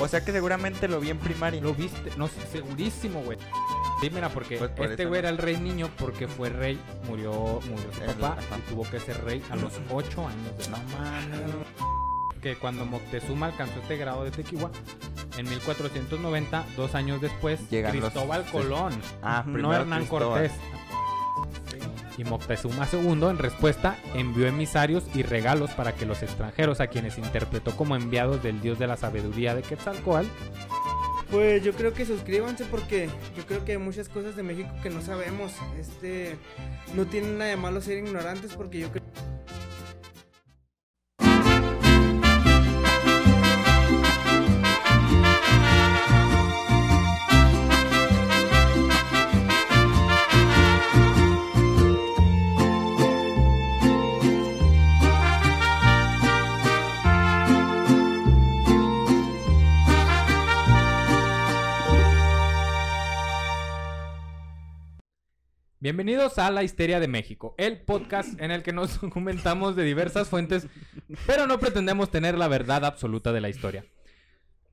O sea que seguramente lo vi en primaria. Lo viste, no, segurísimo, güey. Sí, mira, porque Pues por este güey no. era el rey niño porque fue rey, murió, murió su papá y tuvo que ser rey a los 8 años de edad. Que cuando Moctezuma alcanzó este grado de Tequila, en 1490, dos años después, Llegan los- Cristóbal sí. Colón, Ah, no Hernán Cristóbal. Cortés. Y Moctezuma II, en respuesta, envió emisarios y regalos para que los extranjeros, a quienes interpretó como enviados del dios de la sabiduría de Quetzalcoatl, Pues yo creo que suscríbanse porque yo creo que hay muchas cosas de México que no sabemos. Este no tiene nada de malo ser ignorantes porque yo creo Bienvenidos a La Histeria de México, el podcast en el que nos documentamos de diversas fuentes, pero no pretendemos tener la verdad absoluta de la historia.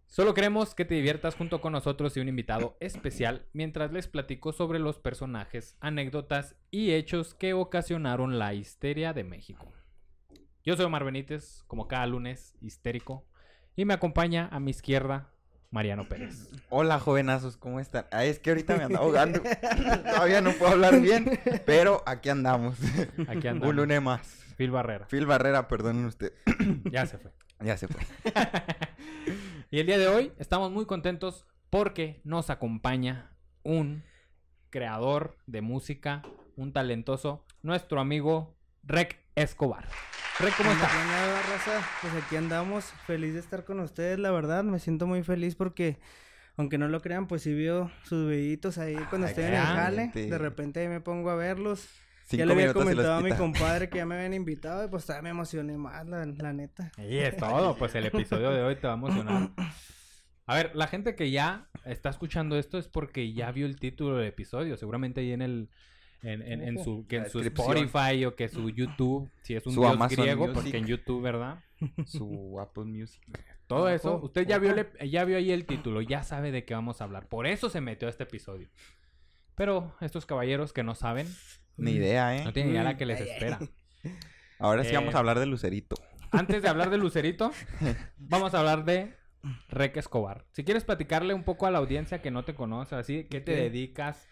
Solo queremos que te diviertas junto con nosotros y un invitado especial mientras les platico sobre los personajes, anécdotas y hechos que ocasionaron la histeria de México. Yo soy Omar Benítez, como cada lunes, histérico, y me acompaña a mi izquierda Mariano Pérez. Hola, jovenazos, ¿cómo están? Ah, es que ahorita me ando ahogando. Todavía no puedo hablar bien, pero aquí andamos. Aquí andamos. Un lunes más. Phil Barrera. Phil Barrera, perdonen usted. Ya se fue. Ya se fue. y el día de hoy estamos muy contentos porque nos acompaña un creador de música, un talentoso, nuestro amigo Rec Escobar. Rec, ¿cómo estás? raza, pues aquí andamos, feliz de estar con ustedes, la verdad, me siento muy feliz porque aunque no lo crean, pues sí veo sus videitos ahí cuando Ay, estoy en el jale, de repente ahí me pongo a verlos. Cinco ya le había y comentado a mi compadre que ya me habían invitado y pues todavía me emocioné más, la, la neta. Ahí es todo, pues el episodio de hoy te va a emocionar. A ver, la gente que ya está escuchando esto es porque ya vio el título del episodio, seguramente ahí en el en, en- en su que en su. Spotify o que su YouTube, si es un Su dios Amazon griego, Music. porque en YouTube, ¿verdad? Su Apple Music. Todo eso, usted ya vio, ya vio ahí el título, ya sabe de qué vamos a hablar. Por eso se metió a este episodio. Pero estos caballeros que no saben, Ni idea, ¿eh? no tienen idea la que les espera. Ahora sí Eh, vamos a hablar de Lucerito. Antes de hablar de Lucerito, vamos a hablar de Rec Escobar. Si quieres platicarle un poco a la audiencia que no te conoce, así, ¿qué te dedicas?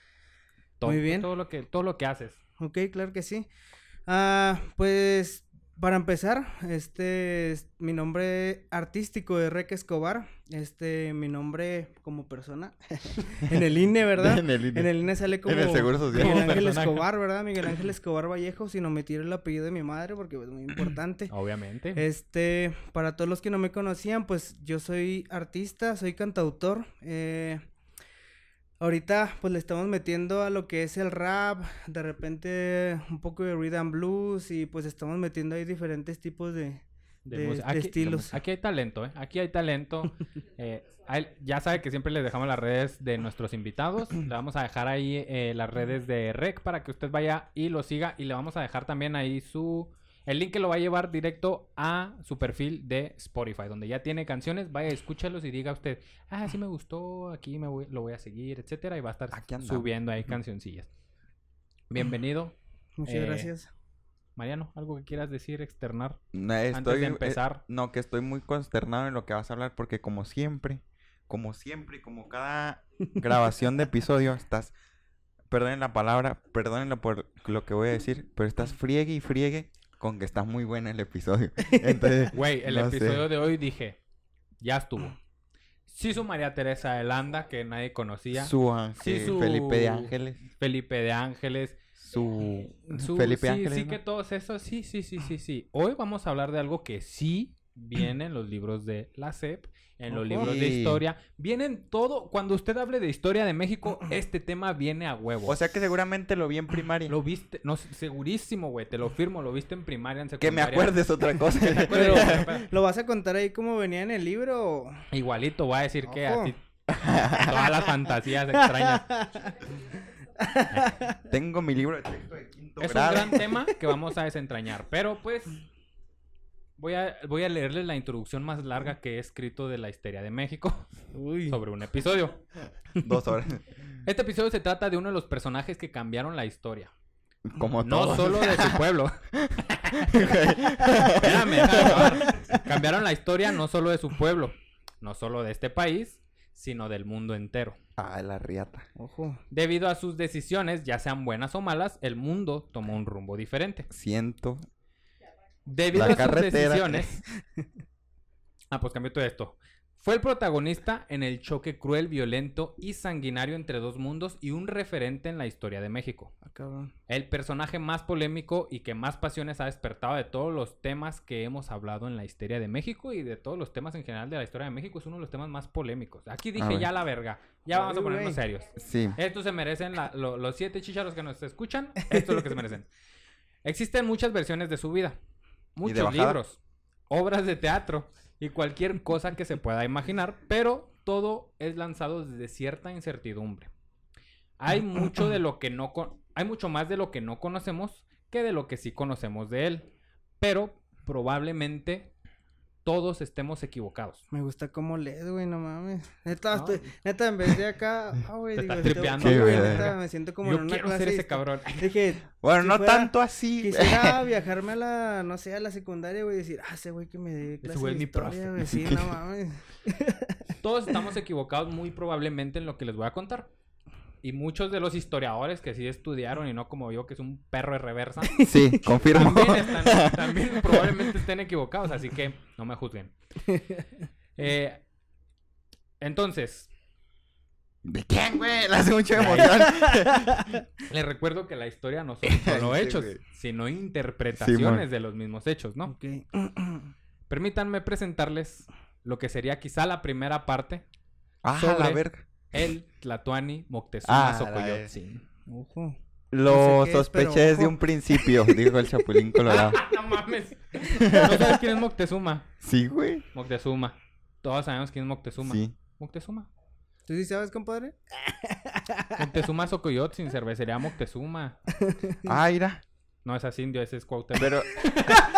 Todo, Muy bien. Todo lo que, todo lo que haces. Ok, claro que sí. Ah, pues para empezar, este es mi nombre artístico es Rec Escobar. Este, mi nombre como persona. en el INE, ¿verdad? En el INE. En el INE sale como En el Seguro Social. Miguel Ángel personaje. Escobar, ¿verdad? Miguel Ángel Escobar Vallejo, sin omitir el apellido de mi madre porque es muy importante. Obviamente. Este, para todos los que no me conocían, pues yo soy artista, soy cantautor. eh, ahorita pues le estamos metiendo a lo que es el rap, de repente un poco de rhythm blues y pues estamos metiendo ahí diferentes tipos de... de de- música. de Aquí- estilos. Aquí hay talento, ¿eh? Aquí hay talento. Eh, hay- ya sabe que siempre les dejamos las redes de nuestros invitados. Le vamos a dejar ahí eh, las redes de Rec para que usted vaya y lo siga. Y le vamos a dejar también ahí su... El link que lo va a llevar directo a su perfil de Spotify, donde ya tiene canciones. Vaya, escúchalos y diga usted, ah, sí me gustó, aquí me voy- lo voy a seguir, etcétera. Y va a estar Aquí subiendo ahí cancioncillas. Bienvenido. Muchas Eh, gracias. Mariano, ¿algo que quieras decir, externar? No, Antes estoy, de eh, empezar. no, que estoy muy consternado en lo que vas a hablar porque como siempre, como siempre, y como cada grabación de episodio, estás, perdonen la palabra, perdónenlo por lo que voy a decir, pero estás friegue y friegue con que está muy bueno el episodio. Entonces, Güey, el no sé. episodio de hoy dije, ya estuvo. Sí su María Teresa de Landa, que nadie conocía. su ángel, su- Felipe de Ángeles, Felipe de Ángeles. su, su- Felipe sí, Ángeles, sí ¿no? que todos esos, sí, sí, sí, sí, sí. Hoy vamos a hablar de algo que sí viene en los libros de la SEP, en los Ojo. libros de historia. Vienen todo, cuando usted hable de historia de México, este tema viene a huevo. O sea que seguramente lo vi en primaria. lo viste, no, segurísimo, güey, te lo firmo, lo viste en primaria, en Que secundaria. me acuerdes otra cosa. Que Pero. ¿lo vas a contar ahí como venía en el libro? Igualito, voy a decir que Ojo. así. Todas las fantasías extrañas. Tengo mi libro de texto de quinto Es un gran tema que vamos a desentrañar. Pero pues. Voy a, voy a leerles la introducción más larga que he escrito de la histeria de México Uy. sobre un episodio. Dos horas. Este episodio se trata de uno de los personajes que cambiaron la historia. Como No todos. solo de su pueblo. Espérame. Cambiaron la historia no solo de su pueblo, no solo de este país, sino del mundo entero. Ah, la riata. Ojo. Debido a sus decisiones, ya sean buenas o malas, el mundo tomó un rumbo diferente. Siento. Debido La a sus carretera. decisiones. Ah, pues cambió todo esto. Fue el protagonista en el choque cruel, violento y sanguinario entre dos mundos y un referente en la historia de México. Ah, cabrón. El personaje más polémico y que más pasiones ha despertado de todos los temas que hemos hablado en la historia de México y de todos los temas en general de la historia de México es uno de los temas más polémicos. Aquí dije ya la verga. Ya vamos a ponernos serios. Sí. Estos se merecen la- lo- los siete chicharos que nos escuchan. Esto es lo que se merecen. Existen muchas versiones de su vida. Muchos libros, obras de teatro y cualquier cosa que se pueda imaginar, pero todo es lanzado desde cierta incertidumbre. Hay mucho de lo que no hay mucho más de lo que no conocemos que de lo que sí conocemos de él, pero probablemente todos estemos equivocados. Me gusta cómo lees, güey, no mames. Neta, No. estoy- neta, en vez de acá, ah, güey, digo, estás tripeando, güey, güey. neta, me siento como Yo en una quiero clase ser ese cabrón. Dije, Bueno, Si no fuera- tanto así. quisiera viajarme a la, no sé, a la secundaria, güey, y decir, ah, ese güey que me dé clase güey de es mi historia, profe. güey, sí, no mames. Todos estamos equivocados muy probablemente en lo que les voy a contar. Y muchos de los historiadores que sí estudiaron y no como yo, que es un perro de reversa, Sí, confirmo. también, están- también probablemente estén equivocados, así que no me juzguen. Eh, entonces, ¿De quién, güey? Le hace mucha emoción. les recuerdo que la historia no son solo hechos, sino interpretaciones de los mismos hechos, ¿no? Permítanme presentarles lo que sería quizá la primera parte, Ah, Sobre- la verga. El Tlatuani Moctezuma Ah, Xocoyotzin. Ojo. Lo sé qué es, pero sospeché desde ojo. un principio, dijo el Chapulín Colorado. no mames. ¿No sabes quién es Moctezuma? Sí, güey. Moctezuma. Todos sabemos quién es Moctezuma. Sí. Moctezuma. ¿Tú sí sabes, compadre? Moctezuma Xocoyotzin, cervecería Moctezuma. Ah, mira. No es así indio, ese es Cuauhtémoc. Pero,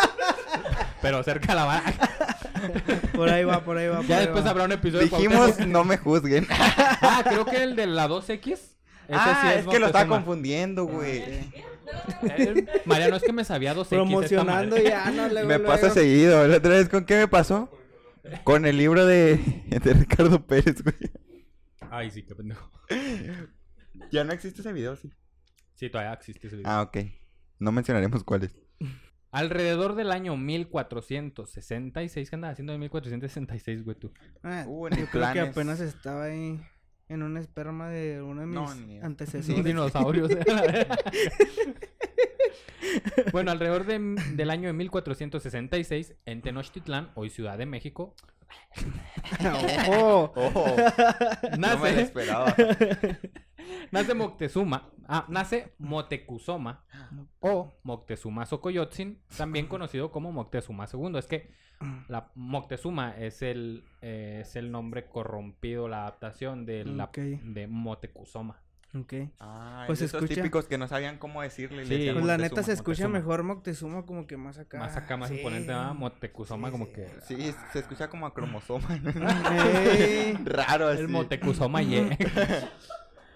Pero cerca la vara. Por ahí va, por ahí va. por Ya ahí después va. habrá un episodio de dijimos, no me juzguen. Ah, creo que el de la 2X. ese ah, sí es, que lo estaba Moctezuma. confundiendo, güey. Eh, Mariano, es que me sabía 2X. esta Promocionando ya, no le Me pasa seguido. La otra vez, ¿con qué me pasó? Con el libro de, de Ricardo Pérez, güey. Ay, sí, qué pendejo. Ya no existe ese video, sí. Sí, todavía existe ese video. Ah, ok. No mencionaremos cuáles. Alrededor del año 1466, ¿qué andas haciendo en 1466, güey, tú? Ah, Uh, yo creo que apenas estaba ahí en un esperma de uno de mis No, ni- antecesores. bueno, alrededor de- del año de 1466, en Tenochtitlán, hoy Ciudad de México, Ojo. Oh, no me lo nace, esperaba. Nace Moctezuma, ah, nace Motecuzoma o Moctezuma Xocoyotzin, también conocido como Moctezuma II. Es que la Moctezuma es el, eh, es el nombre corrompido, la adaptación de, la, Ok. de Motecuzoma. Ok. Ah, Pues esos escucha. típicos que no sabían cómo decirle. Sí. Pues la neta se escucha Moctezuma. mejor Moctezuma como que más acá. Más acá, más Sí. imponente, ¿verdad? Motecuzoma Sí, como sí. que... Sí, se escucha como a cromosoma. Raro así. El Motecuzoma Y.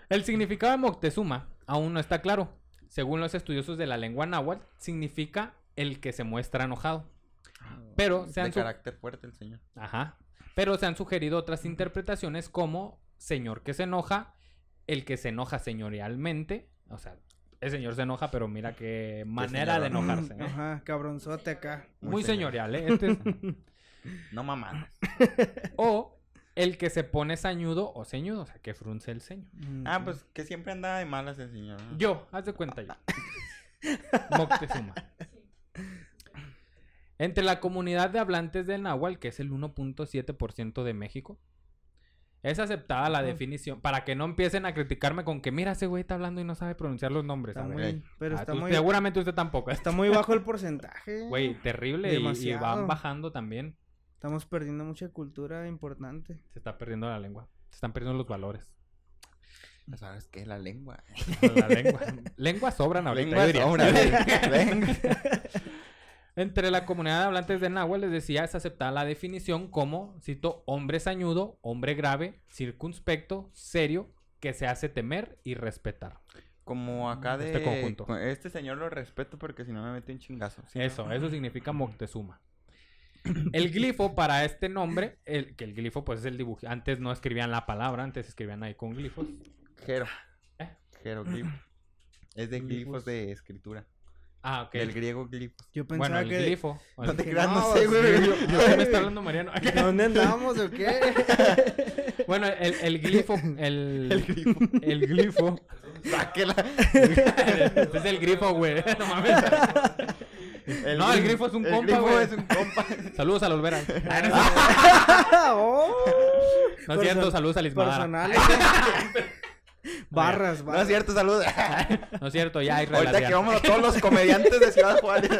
El significado de Moctezuma aún no está claro. Según los estudiosos de la lengua náhuatl, significa el que se muestra enojado. Pero se De han, su- carácter fuerte el señor. Ajá. Pero se han sugerido otras interpretaciones como señor que se enoja, el que se enoja señorialmente. O sea, el señor se enoja, pero mira qué manera de enojarse. ¿eh? Ajá, cabronzote acá. Muy, Muy señorial, ¿eh? Este es- No mamadas. O el que se pone sañudo o ceñudo, o sea, que frunce el ceño. Ah, pues que siempre andaba de malas el señor. ¿no? Yo, haz de cuenta yo. Moctezuma. Entre la comunidad de hablantes del náhuatl, que es el 1.7% de México, es aceptada la definición. Para que no empiecen a criticarme con que, mira, ese güey está hablando y no sabe pronunciar los nombres. Está a ver. muy, Ey. pero Ah, está tú- muy, Seguramente usted tampoco. está muy bajo el porcentaje. Güey, terrible. y- van bajando también. Estamos perdiendo mucha cultura importante. Se está perdiendo la lengua. Se están perdiendo los valores. ¿Sabes qué? La lengua. La lengua. Lenguas sobran ahorita. Lengua yo diría. sobra, güey. Lengua. Entre la comunidad de hablantes de náhuatl les decía es aceptada la definición como, cito, hombre sañudo, hombre grave, circunspecto, serio, que se hace temer y respetar. Como acá de... Este conjunto. con- Este señor lo respeto porque si no me mete un chingazo. ¿sí, no? Eso, eso significa Moctezuma. El glifo para este nombre, el, que el glifo pues es el dibujo. Antes no escribían la palabra, antes escribían ahí con glifos. Jero. ¿Eh? Jeroglifo. Es de Glifos. glifos de escritura. Ah, ok. Del griego glifos. Yo pensaba Bueno, el que... glifo. No te creas, no no, sé, sí, güey. Yo, yo- ¿qué me está hablando Mariano? ¿Dónde andamos o qué? bueno, el, el glifo, el, El grifo. el glifo. Sáquela. es el grifo, güey. No mames. No, el grifo es un el compa, grifo güey. es un compa. Saludos a los veras. Oh. No es cierto, saludos a Lismara. Personales. barras, No barras. es cierto, saludos. No es cierto, ya hay Ahorita que vamos a todos los comediantes de Ciudad Juárez.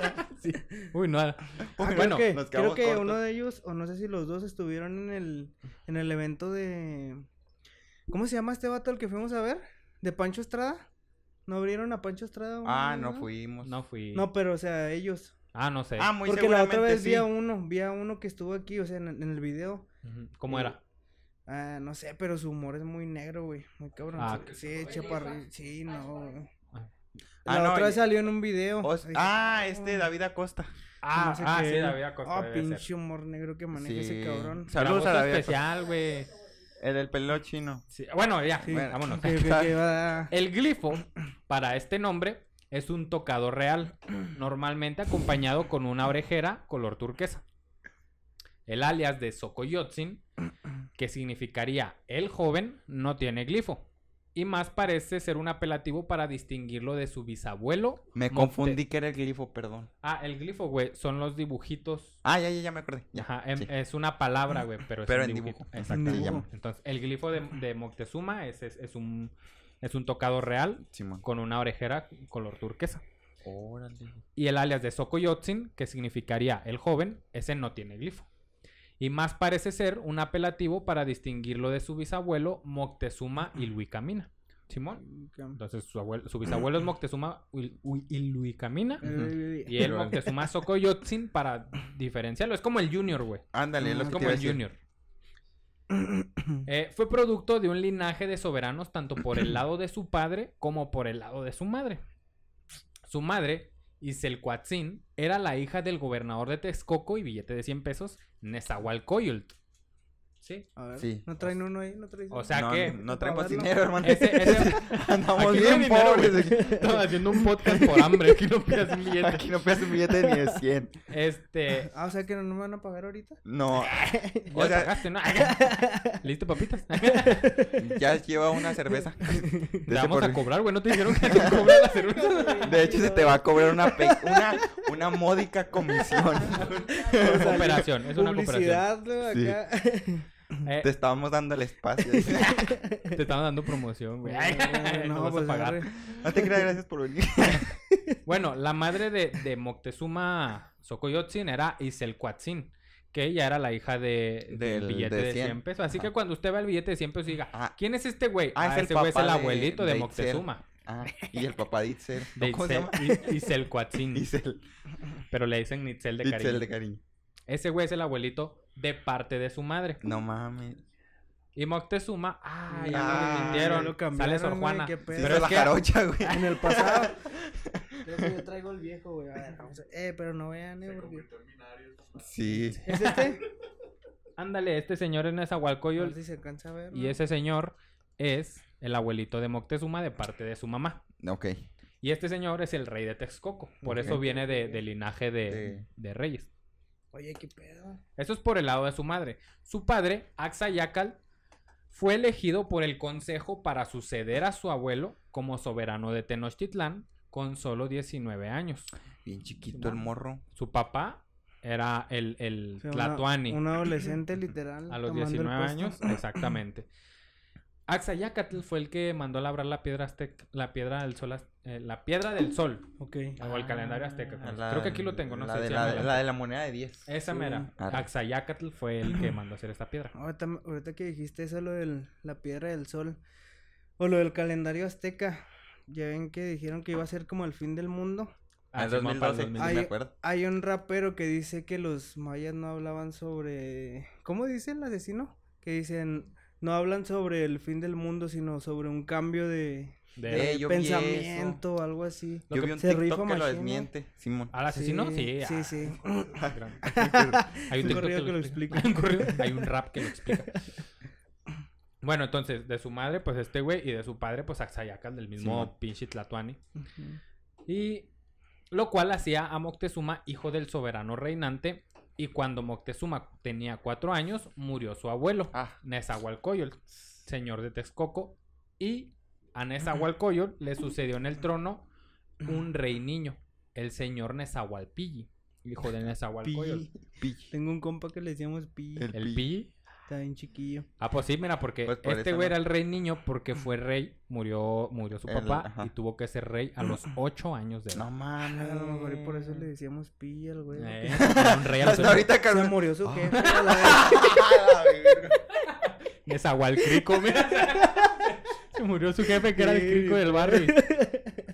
Uy, no. Ah, bueno, creo que, nos creo quedamos que cortos. uno de ellos, o no sé si los dos estuvieron en el, en el evento de... ¿Cómo se llama este vato el que fuimos a ver? ¿De Pancho Estrada? ¿No abrieron a Pancho Estrada? Ah, no vez? fuimos. No fui. No, pero o sea, ellos. Ah, no sé. Ah, muy Porque la otra vez vi sí. a uno, vi a uno que estuvo aquí, o sea, en, en el video. ¿Cómo era? Ah, no sé, pero su humor es muy negro, güey. Muy cabrón. Ah, sí, chaparrito. Sí, no. güey. Ah. La Ah, no, otra vez salió en un video. Os- Dije, Ah, este David Acosta. Ah, no sé ah, sí. David Acosta. Ah, pinche humor negro que maneja Sí. ese cabrón. Sa- Saludos a David especial, güey. El del pelo chino. Sí, Bueno, ya, Sí, Bueno, vámonos. El glifo, para este nombre, es un tocado real, normalmente acompañado con una orejera color turquesa. El alias de Sokoyotzin, que significaría el joven, no tiene glifo. Y más parece ser un apelativo para distinguirlo de su bisabuelo. Me confundí que era el glifo, perdón. Ah, el glifo, güey, son los dibujitos. Ah, ya, ya, ya me acordé. Ya, Ajá, em- es una palabra, güey, pero es Pero un en dibujo. Exacto. En dibujo. Entonces, el glifo de, de Moctezuma es, es, es un, es un tocado real con una orejera color turquesa. Órale. Y el alias de Sokoyotzin, que significaría el joven, ese no tiene glifo. Y más parece ser un apelativo para distinguirlo de su bisabuelo Moctezuma Ilhuicamina. Simón. Entonces su, abuelo- su bisabuelo es Moctezuma Ui- Ilhuicamina. Eh, Y él Pero- Moctezuma Sokoyotzin para diferenciarlo. Es como el Junior, güey. Ándale, es como el decir. Junior. Eh, fue producto de un linaje de soberanos tanto por el lado de su padre como por el lado de su madre. Su madre, Iselcuatzin, era la hija del gobernador de Texcoco y billete de 100 pesos, Nezahualcóyotl. ¿Sí? A ver, Sí. ¿no traen uno ahí? ¿No traes O sea no, que- no para traemos dinero, hermano. Ese, ese- Andamos aquí no bien dinero, pobres. Estamos haciendo un podcast por hambre. Aquí no pidas un billete. Aquí no pidas un billete ni de 100. Este. Ah, o sea que no me van a pagar ahorita. No. Ya O sea- pagaste, ¿no? ¿Listo, papitas? Ya lleva una cerveza. De Te vamos por- a cobrar, güey. No te dijeron que te cobrar la cerveza. De hecho, se te va a cobrar una, pe- una, una módica comisión. cooperación, es una cooperación. Publicidad, ¿no? Sí. Eh, Te estábamos dando el espacio. te estaban dando promoción, güey. No, no, vas pues a pagar. arre. No te creas, gracias por venir. Bueno, la madre de, de Moctezuma Xocoyotzin era Iselcuatzin, que ella era la hija de, del Del- billete de de 100, 100. pesos. Así Ajá. que cuando usted ve el billete de 100 pesos diga, Ah. ¿quién es este güey? Ah, es el ese güey es papá el de- abuelito de, de Itzel. Moctezuma. Ah, y el papá de Itzel. ¿no? De ¿Cómo se llama? Itzel- Iselcuatzin. Itzel. Pero le dicen Nitzel de cariño. Itzel de cariño. Ese güey es el abuelito de parte de su madre. No mames. Y Moctezuma, ah, ya Ah, lo mintieron. ya lo cambiaron, Sale Sor güey, Juana. qué pedo. Sí, Pero es la que jarocha, güey. En el pasado. Creo que yo traigo el viejo, güey. A ver, vamos a- Eh, pero no vean, eh, porque... Sí. ¿Es este? Ándale, este señor es Nezahualcóyotl si se alcanza a ver. y ese señor es el abuelito de Moctezuma de parte de su mamá. Ok. Y este señor es el rey de Texcoco. Por eso viene de, de linaje de reyes. Oye, qué pedo. Eso es por el lado de su madre. Su padre, Axayácal, fue elegido por el consejo para suceder a su abuelo como soberano de Tenochtitlán con solo 19 años. Bien chiquito el morro. Su papá era el, el O sea, una- Tlatoani. Un adolescente, literal. A los tomando el 19 puesto. años, exactamente. Axayácatl fue el que mandó a labrar la piedra azteca, la piedra del sol, eh, la piedra del sol, Ok. o el calendario azteca. Ah, la- Creo que aquí lo tengo, no la sé. De si la, de la moneda de 10. Esa Sí. mera. Arre. Axayácatl fue el que mandó a hacer esta piedra. Ahorita, ahorita que dijiste eso, lo de la piedra del sol, o lo del calendario azteca, ya ven que dijeron que iba a ser como el fin del mundo. Ah, En el 2012, 2000. sí Ay, me acuerdo. Hay un rapero que dice que los mayas no hablaban sobre... ¿Cómo dice el asesino? Que dicen, no hablan sobre el fin del mundo, sino sobre un cambio de, De- Eh, de pensamiento o algo así. Lo Yo que vi un se rifa TikTok que lo machín, ¿no? desmiente, Simón. ¿Al asesino? Sí. Sí, ah, sí. Hay un Un TikTok corrido que lo explica. Un corrido- Hay un rap que lo explica. Bueno, entonces, de su madre, pues este güey, y de su padre, pues Axayacas, del mismo pinche Tlatuani. Y lo cual hacía a Moctezuma hijo del soberano reinante. Y cuando Moctezuma tenía cuatro años, murió su abuelo, Ah, Nezahualcóyotl, señor de Texcoco. Y a Nezahualcóyotl le sucedió en el trono un rey niño, el señor Nezahualpilli, hijo de Nezahualcóyotl. Pi. Tengo un compa que le decíamos Pi. El- El Pi. Pilli. Está bien chiquillo. Ah, pues sí, mira, porque Pues por este güey no. era el rey niño porque fue rey, murió, murió su papá y tuvo que ser rey a los ocho años de edad. no A mames. lo mejor y por eso le decíamos Pi al güey. Eh, porque era un rey a los Hasta ocho- ahorita Se Carmen. murió su Ah. jefe. a la mira. Se murió su jefe que era el crico del barrio.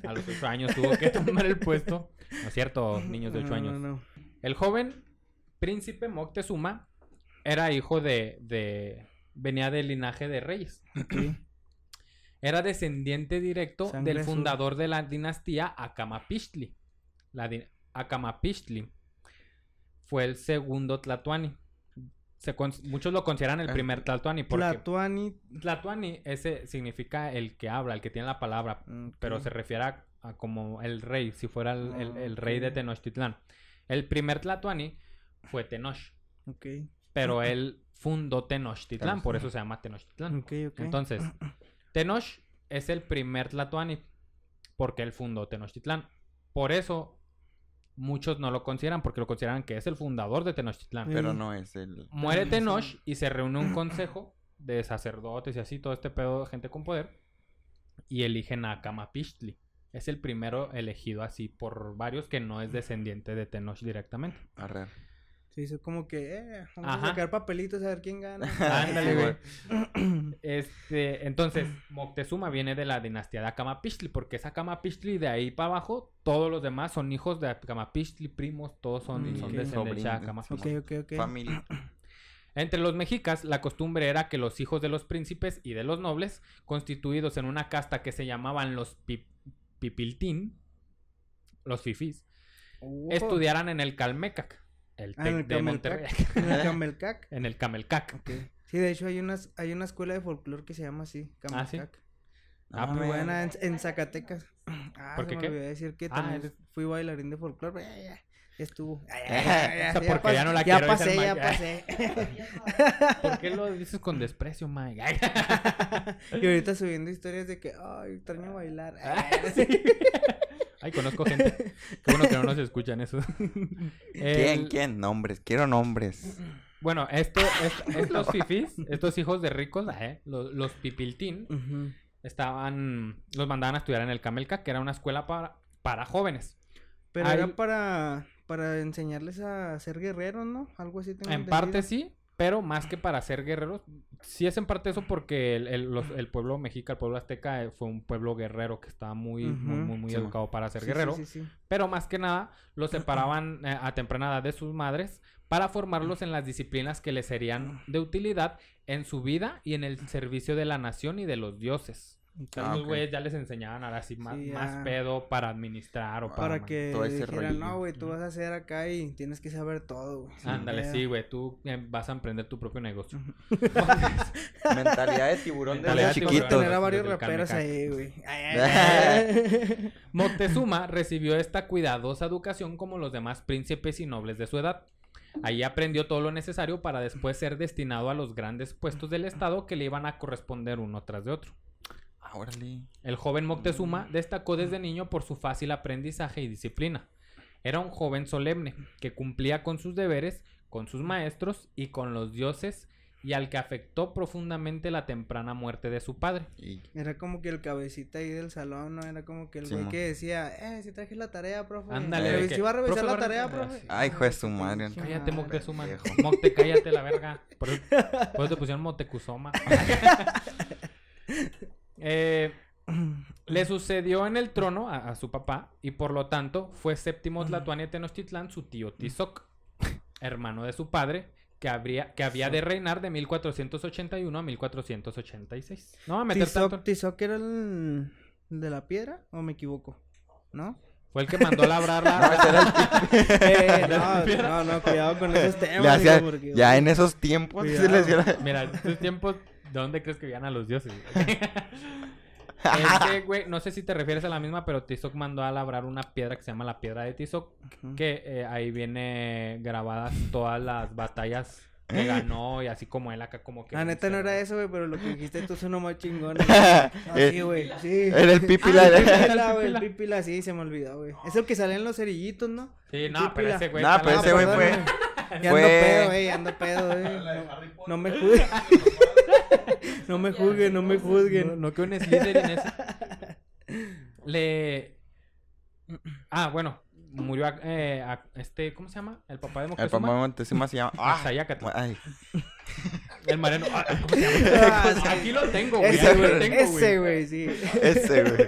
A los ocho años tuvo que tomar el puesto. No es cierto, niños de ocho No, años. No, no. El joven príncipe Moctezuma era hijo de, de... venía del linaje de reyes. Era descendiente directo Sangre del fundador de la dinastía Acamapixtli. La Acamapixtli fue el segundo Tlatuani. Se muchos lo consideran el Ah. primer Tlatuani porque Tlatuani. Tlatuani ese significa el que habla, el que tiene la palabra, pero se refiere a, a como el rey, si fuera el, el- el rey de. Tenochtitlán. El primer Tlatuani fue Tenoch. Pero él fundó Tenochtitlán, por eso se llama Tenochtitlán. Ok, ok. Entonces, Tenoch es el primer Tlatuani porque él fundó Tenochtitlán. Por eso muchos no lo consideran porque lo consideran que es el fundador de Tenochtitlán. Pero no es el. Muere. Tenoch y se reúne un consejo de sacerdotes y así, todo este pedo de gente con poder. Y eligen a Camapixtli. Es el primero elegido así por varios que no es descendiente de Tenoch directamente. Arre. Se hizo como que, eh, vamos Ajá. a sacar papelitos a ver quién gana. Ándale, Sí, güey. Este, entonces, Moctezuma viene de la dinastía de Acamapixtli, porque es Acamapixtli y de ahí para abajo, todos los demás son hijos de Acamapixtli, primos, todos son, Mm, son descendencia de. Acamapixtli. ok, ok, ok. Familia. Entre los mexicas, la costumbre era que los hijos de los príncipes y de los nobles, constituidos en una casta que se llamaban los pi- pipiltín, los fifís, Oh. estudiaran en el Calmecac, el Ah, TEC en el de Monterrey. En el Camelcac. en el Camelcac. Sí, de hecho hay unas, hay una escuela de folclore que se llama así, Ah, ¿sí? Camelcac. Ah, muy mames. buena en, en Zacatecas. Ah, ¿Por qué me qué? olvidó decir que Ah, también eres- fui bailarín de folclore. Ya, ya, ya estuvo. Ya, ya porquería pas- no la ya quiero, el pasé, ya pasé. ¿Por qué lo dices con desprecio, Mike? y ahorita subiendo historias de que, ay, extraño bailar. Ay, conozco gente. Qué bueno que no nos escuchan eso. ¿Quién? El- ¿Quién? Nombres. Quiero nombres. Bueno, esto, est- estos fifis, estos hijos de ricos, eh, los, los pipiltín, estaban, los mandaban a estudiar en el Camelca, que era una escuela para, para jóvenes. Pero era para, para enseñarles a ser guerreros, ¿no? Algo así tengo En parte sí, pero más que para ser guerreros, sí es en parte eso porque el, el- los- el pueblo mexica, el pueblo azteca, eh, fue un pueblo guerrero que estaba muy, muy, muy, muy Sí, educado para ser Sí, guerrero. sí, sí. Pero más que nada, los separaban eh, a temprana edad de sus madres para formarlos en las disciplinas que les serían de utilidad en su vida y en el servicio de la nación y de los dioses. Entonces, Ah, los güeyes ya les enseñaban ahora sí más, Sí, más pedo para administrar o para... Para que todo ese dijeran, rollillo. no, güey, tú vas a hacer acá y tienes que saber todo, güey. Ándale, pedo". sí, güey, tú eh, vas a emprender tu propio negocio. Mentalidad de tiburón de Mentalidad de tiburón. chiquitos. Tener a varios raperos ahí, güey. Moctezuma recibió esta cuidadosa educación como los demás príncipes y nobles de su edad. Allí aprendió todo lo necesario para después ser destinado a los grandes puestos del Estado que le iban a corresponder uno tras de otro. Órale. El joven Moctezuma destacó desde niño por su fácil aprendizaje y disciplina. Era un joven solemne que cumplía con sus deberes, con sus maestros y con los dioses y al que afectó profundamente la temprana muerte de su padre. Y Era como que el cabecita ahí del salón, ¿no? Era como que el Sí, güey que decía, eh, si traje la tarea, profe. Ándale, que, ¿Sí va a revisar "Profe, la tarea, revisar". profe? Ay, hijo de su madre. Cállate. Moctezuma. viejo. Mocte, cállate la verga. Por eso, por eso te pusieron Moctezuma. eh, Le sucedió en el trono a, a su papá y por lo tanto fue séptimo Tlatoani de Tenochtitlán su tío Tizoc, hermano de su padre, que, habría, que había de reinar de 1481 a 1486. No va a meter ¿Tizoc, tanto. Tizoc era el de la piedra o me equivoco? ¿No? Fue el que mandó a labrar la... Eh, no, no, no, cuidado con esos temas. le hacía- digo, porque- ya en esos tiempos Cuidado. Mira, en estos tiempos, ¿de dónde crees que vivían a los dioses? güey? es que, güey, no sé si te refieres a la misma, pero Tizoc mandó a labrar una piedra que se llama la piedra de Tizoc, que eh, ahí viene grabadas todas las batallas que ganó y así como él acá como que... La neta no era eso, güey, pero lo que dijiste tú sonó más chingón. Eh, Así, güey, sí. Era el pipila. Ah, el de- pipila, güey, el Pipila. sí, se me olvidó, güey. Es el que sale en los cerillitos, ¿no? Sí, no, pero Pipila. ese güey... No, pero ese güey fue- güey. Ya ando pedo, güey, ando pedo, güey. No, no me juzguen. no me juzguen, no me No, juzguen. no que un Slytherin ese. Le... Ah, bueno. Murió a- eh, a- este... ¿Cómo se llama? El papá de El Moctezuma. papá de Montezuma se llama. ¡Ah! Ay, El mareno. ah, ¿cómo se llama? Ah, sí. Aquí lo tengo, güey. Ese, güey, tengo, ese, güey. sí. ese, güey.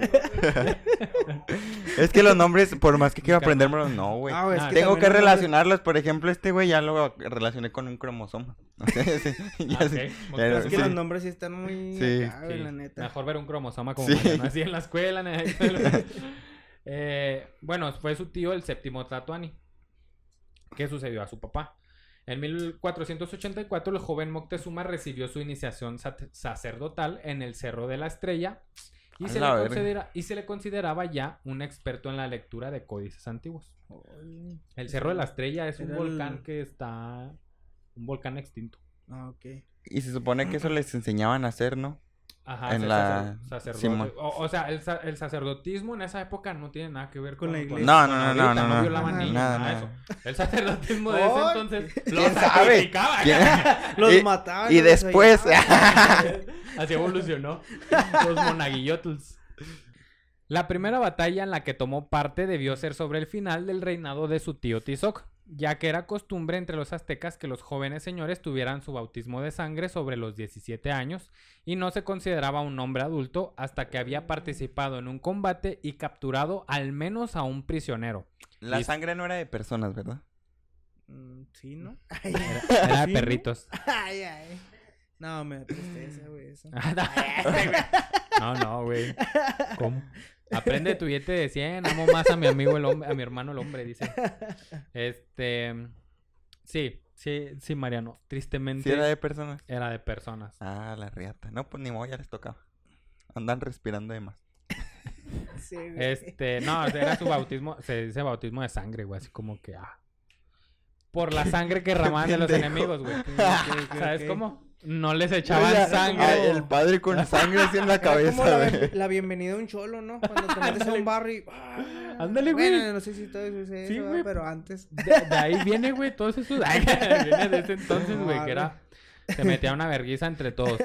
es que los nombres, por más que quiero aprendérmelos, no, güey. Ah, güey, es que Tengo que relacionarlos, por ejemplo, este güey ya lo relacioné con un cromosoma. Sí, ya Ah, sé. ok. Ya Es que sí. los nombres sí están muy Sí. acá, güey, Sí, la neta. Mejor ver un cromosoma como Sí. Así en la escuela. en el- Eh, bueno, fue su tío el séptimo Tlatoani. ¿Qué sucedió a su papá? En 1484 el joven Moctezuma recibió su iniciación sacerdotal en el Cerro de la Estrella y A se, la le verga. considera- y se le consideraba ya un experto en la lectura de códices antiguos. El Cerro de la Estrella es un Era el- volcán que está... Un volcán extinto. Ah, ok. Y se supone que eso les enseñaban a hacer, ¿no? Ajá, En la- sacer- sacerdote. O, o sea, el, sa- el sacerdotismo en esa época no tiene nada que ver Con con, la iglesia. No, no, no, no, no, violaban no, niños, nada, nada eso. El sacerdotismo de ese entonces lo ¿Quién sabe? sacrificaba. ¿Quién- Los Y- mataban. Y los después. Así evolucionó. Los monaguillotls. La primera batalla en la que tomó parte debió ser sobre el final del reinado de su tío Tizoc, ya que era costumbre entre los aztecas que los jóvenes señores tuvieran su bautismo de sangre sobre los 17 años y no se consideraba un hombre adulto hasta que había participado en un combate y capturado al menos a un prisionero. La Y- sangre no era de personas, ¿verdad? Mm, Sí, ¿no? Era de perritos. Ay, ay. No, me da tristeza, güey, eso. no, no, güey. ¿Cómo? Aprende tu billete de 100, amo más a mi amigo el hombre, a mi hermano el hombre, dice. Este, sí, sí, sí, Mariano. Tristemente Sí, era de personas. era de personas. Ah, la riata. No, pues ni modo, ya les tocaba. Andan respirando de más. Sí, güey. Este, no, era su bautismo, se dice bautismo de sangre, güey, así como que, ah. Por la sangre que ramaban de los enemigos, güey. ¿Sabes ok. cómo? No les echaban sangre. ay, el padre con sangre así en la como cabeza, la, güey. la bienvenida a un cholo, ¿no? Cuando te metes a un barrio y... ah, Ándale, güey. Bueno, no sé si todo eso es Sí, eso, güey. pero antes... De, de ahí viene, güey, todos esos. Ay, viene de ese entonces, No, güey, que era. Se metía una vergüenza entre todos.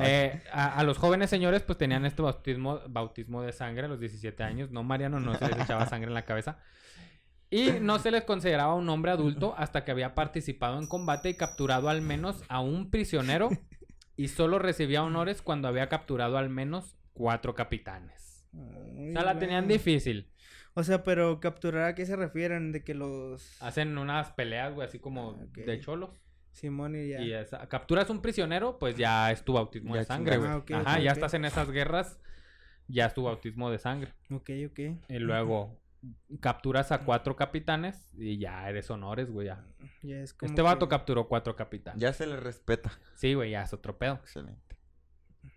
Eh, a, a los jóvenes señores, pues tenían este bautismo, bautismo de sangre a los 17 años. No, Mariano, no se les echaba sangre en la cabeza. Y no se les consideraba un hombre adulto hasta que había participado en combate y capturado al menos a un prisionero. Y solo recibía honores cuando había capturado al menos cuatro capitanes. O sea, la tenían difícil. O sea, pero capturar a qué se refieren, de que los... Hacen unas peleas, güey, así como Ok. de cholos. Simón y ya. Y esa- capturas un prisionero, pues ya es tu bautismo Ya de sangre, güey. Ah, ok, Ajá, ya estás en esas guerras, ya es tu bautismo de sangre. Ok, ok. Y luego capturas a cuatro capitanes y ya eres honores, güey. Ya. Ya es como Este vato que- capturó cuatro capitanes. Ya se le respeta. Sí, güey, ya es otro pedo. Excelente.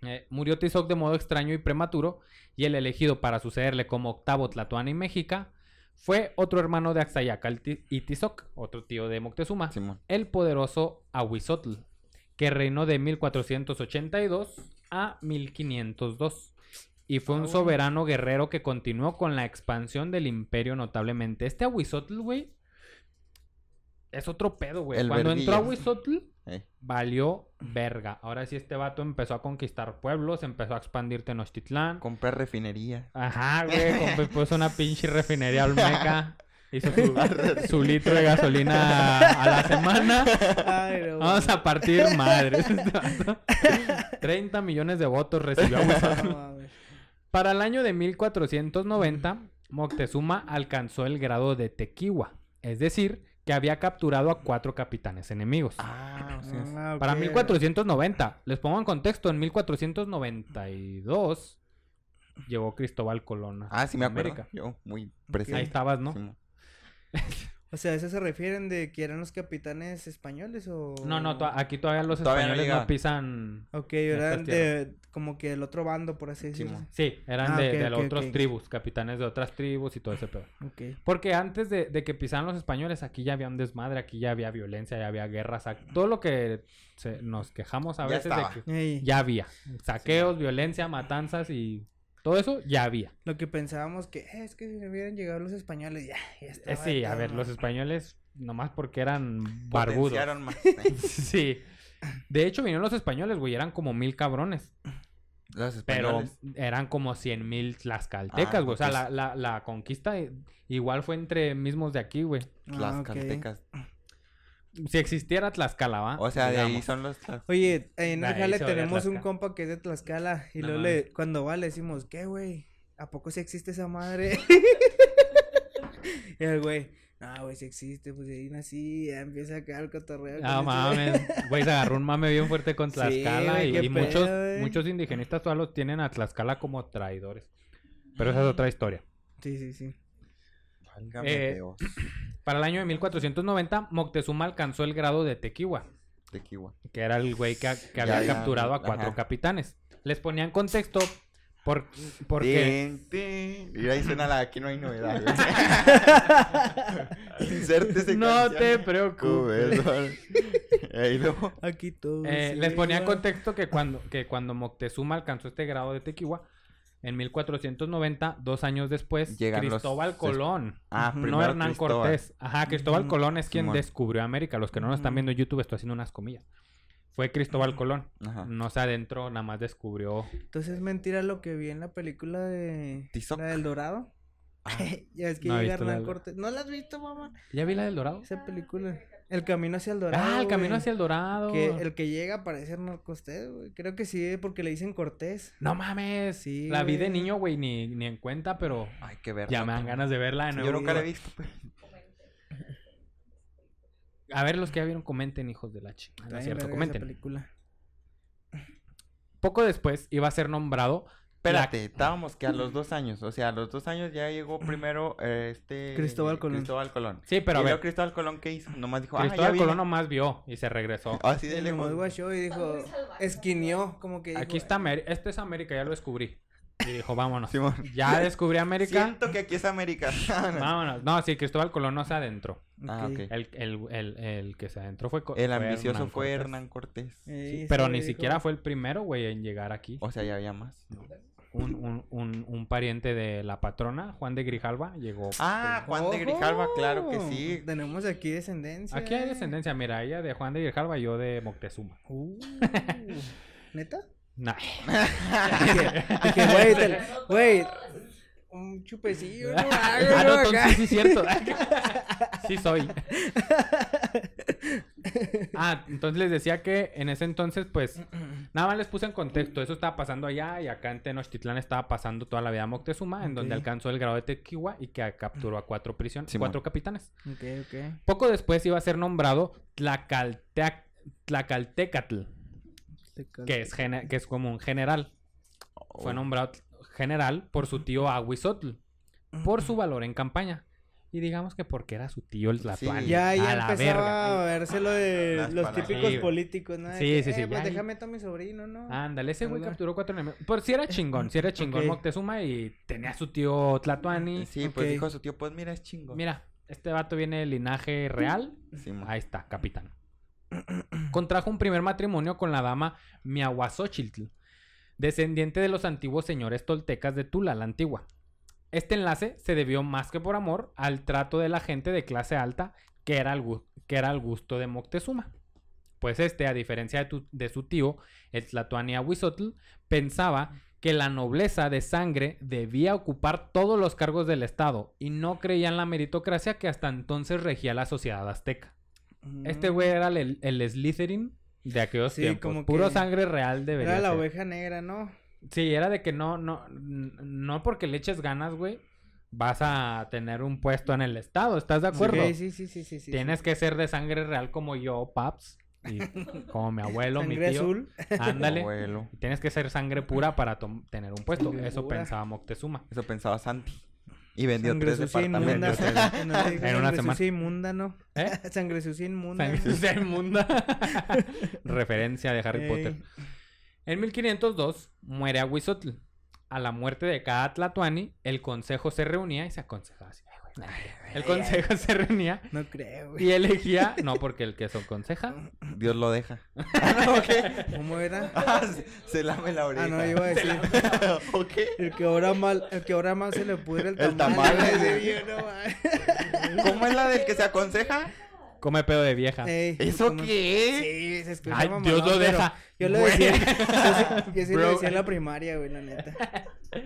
Eh, murió Tizoc de modo extraño y prematuro, y el elegido para sucederle como octavo Tlatoani México fue otro hermano de Axayacatl Ti- y Tizoc, otro tío de Moctezuma, Simón. el poderoso Ahuizotl, que reinó de 1482 a 1502. Y fue un bueno. soberano guerrero que continuó con la expansión del imperio notablemente. Este Ahuizotl, güey, es otro pedo, güey. El Cuando entró. Ahuizotl, Eh, valió verga. Ahora sí este vato empezó a conquistar pueblos, empezó a expandir Tenochtitlán. comprar refinería. Ajá, güey, puso una pinche refinería olmeca. Hizo su, su litro de gasolina a la semana. Ay, no, Vamos a partir madres. Este vato. 30 millones de votos recibió Ahuizotl. no. Para el año de 1490, Moctezuma alcanzó el grado de Tequiwa, es decir, que había capturado a cuatro capitanes enemigos. Ah, o sea, Ah, Para ok. 1490, les pongo en contexto, en 1492 llegó Cristóbal Colón a ah, sí me acuerdo. América. Yo, muy presente. Ahí estabas, ¿no? Simón. O sea, ¿a eso se refieren de que eran los capitanes españoles o...? No, no, to- aquí todavía los Todavía españoles no, pisan. Ok, eran de como que el otro bando, por así decirlo. Sí, eran Ah, de, ok, de ok, las otras tribus, capitanes de otras tribus y todo ese pedo. Ok. Porque antes de, de que pisaran los españoles, aquí ya había un desmadre, aquí ya había violencia, ya había guerras, todo lo que se- nos quejamos a Ya veces estaba. de que Ey, ya había. Saqueos, violencia, matanzas y todo eso ya había. Lo que pensábamos que "Eh, es que si hubieran llegado los españoles, ya, ya Eh, estaba sí, a ver, los españoles, nomás porque eran barbudos. Más. Sí. De hecho, vinieron los españoles, güey, eran como mil cabrones. Los Pero españoles. eran como cien mil tlaxcaltecas, Ah, güey. O sea, ok. la, la, la conquista eh, igual fue entre mismos de aquí, güey. Ah, ok. Si existiera Tlaxcala, ¿va? O sea, de ahí son los. tlax- Oye, ahí en oye tenemos un Tlaxcala. compa que es de Tlaxcala y No luego mames. le, cuando va le decimos, ¿qué, güey? ¿A poco sí existe esa madre? y el güey, no, güey, sí existe, pues ahí nací, ya empieza acá el cotorreo. con Ah, este mames. Güey, se agarró un mame bien fuerte con Sí, Tlaxcala güey, y, qué y muchos, güey. muchos indigenistas todavía los tienen a Tlaxcala como traidores. Pero esa es otra historia. Sí, sí, sí. Válgame Eh, Dios. Para el año de 1490, Moctezuma alcanzó el grado de Tequiwa, Tequila. que era el güey que, que Ya, había ya, capturado a cuatro ajá. capitanes. Les ponía en contexto por, porque... Tin, tin. Y ahí suena la aquí no hay novedad. Insértese No canción. te preocupes. Aquí todo. Eh, les ponía en contexto que cuando, que cuando Moctezuma alcanzó este grado de Tequiwa, en 1490, dos años después, Llegan los- Cristóbal Colón, Ah, no Hernán Cristóbal. Cortés. Ajá, Cristóbal Ujú. Colón es quien Simón. descubrió América. Los que no nos están Ujú. viendo en YouTube, estoy haciendo unas comillas. Fue Cristóbal Colón. Ajá. No se adentró, nada más descubrió. Entonces es mentira lo que vi en la película de... Tizoc. La del Dorado. Ah, ya es que No he llega la Hernán Cortés. ¿No la has visto, mamá? ¿Ya vi la del Dorado? Esa película. El camino hacia el Dorado. Ah, el camino güey. hacia el Dorado. Que el que llega parece Hernán Cortés, güey. Creo que sí, porque le dicen Cortés. No mames. Sí, la vi de niño, güey, ni, ni en cuenta, pero Hay que ver. ya me dan ganas de verla de Yo nuevo. nunca la he visto. pues. A ver, los que ya vieron, comenten, hijos de la chica. No Está es cierto, comenten. película. Poco después iba a ser nombrado. Espérate, estábamos que a los dos años. O sea, a los dos años ya llegó primero eh, este. Cristóbal Colón. Cristóbal Colón. Sí, pero a ver. Cristóbal Colón, ¿qué hizo? Nomás dijo, ah, ya Cristóbal. Colón nomás vio y se regresó. Así de lejos. nomás guachó y dijo, esquinió, como que dijo, Aquí está América. Este es América, ya lo descubrí. Y dijo, vámonos. Simón. Ya descubrí América. Siento que aquí es América. Vámonos. No, sí, Cristóbal Colón no se adentró. Ah, ok. El, el, el, el que se adentró fue. El ambicioso Hernán fue Cortés. Hernán Cortés. Sí, pero ni dijo, siquiera fue el primero, güey, en llegar aquí. O sea, ya había más. Un, un, un, un pariente de la patrona, Juan de Grijalva, llegó. Ah, Juan de Grijalva, claro que sí. Tenemos aquí descendencia. Aquí hay descendencia, mira, ella de Juan de Grijalva y yo de Moctezuma. Uh, ¿Neta? Nah. dije, dije, güey, un chupecillo, ¿no? ¿no? no, entonces Acá. sí, sí, cierto. sí soy. Ah, entonces les decía que en ese entonces, pues, nada más les puse en contexto. Eso estaba pasando allá y acá en Tenochtitlán estaba pasando toda la vida Moctezuma, en donde alcanzó el grado de Tequiwa y que capturó a cuatro prisioneros, Simón. cuatro capitanes. Ok, ok. Poco después iba a ser nombrado Tlacaltec- Tlacaltecatl, que es, gene- que es como un general. Fue Oh. nombrado general por su tío Aguizotl, por su valor en campaña. Y digamos que porque era su tío el Tlatoani. Ya, a ya la empezaba verga. a verse lo de Las los palabras. típicos Sí, políticos, ¿no? De Sí, que, sí, sí, "Eh, pues ya, déjame a mi sobrino, ¿no? Ándale, ese güey capturó cuatro enemigos. Por si era chingón, si era chingón Ok. Moctezuma y tenía su tío Tlatoani. Sí, pues Ok. dijo su tío, pues mira, es chingo. Mira, este vato viene del linaje real. Ahí está, capitán. Contrajo un primer matrimonio con la dama Miahuazochitl, descendiente de los antiguos señores toltecas de Tula, la antigua. Este enlace se debió más que por amor al trato de la gente de clase alta que era al, que era al gusto de Moctezuma. Pues este, a diferencia de, tu- de su tío, el Tlatoani Ahuizotl, pensaba que la nobleza de sangre debía ocupar todos los cargos del Estado y no creía en la meritocracia que hasta entonces regía la sociedad azteca. Este güey era el, el Slytherin de aquellos Sí, tiempos. como Puro que sangre real debería Era la ser. oveja negra, ¿no? Sí, era de que no, no, no porque le eches ganas, güey, vas a tener un puesto en el estado, ¿estás de acuerdo? Sí, sí, sí, sí, sí. Tienes que ser de sangre real como yo, paps, y como mi abuelo, mi Sangre tío. azul. Ándale. Abuelo. Tienes que ser sangre pura para tener un puesto. Sangre Eso pura. pensaba Moctezuma. Eso pensaba Santi. Y vendió Sangre tres sucia inmunda. departamentos. Digas En una sangre semana. sucia inmunda, ¿no? ¿Eh? Sangre sucia inmunda. Sangre sucia inmunda. Referencia de Harry Ey. Potter. En 1502 muere Aguizotl. A la muerte de cada Tlatuani, el consejo se reunía y se aconsejaba así. "Ay, güey, nah". El consejo se reunía No creo, güey. y elegía, no porque el que se aconseja, Dios lo deja. ¿Cómo era? Ah, se, se lame la oreja. Ah, no, iba a decir. ¿Ok? El que ahora mal, el que ahora más se le pudre el El tamal. tamal, no mames. ¿Cómo es la del que se aconseja? Come pedo de vieja. Ey, ¿Eso qué? Sí, se escucha Ay, Dios lo deja. Yo lo Güey. decía, yo sí, yo sí lo decía en la primaria, güey, la neta.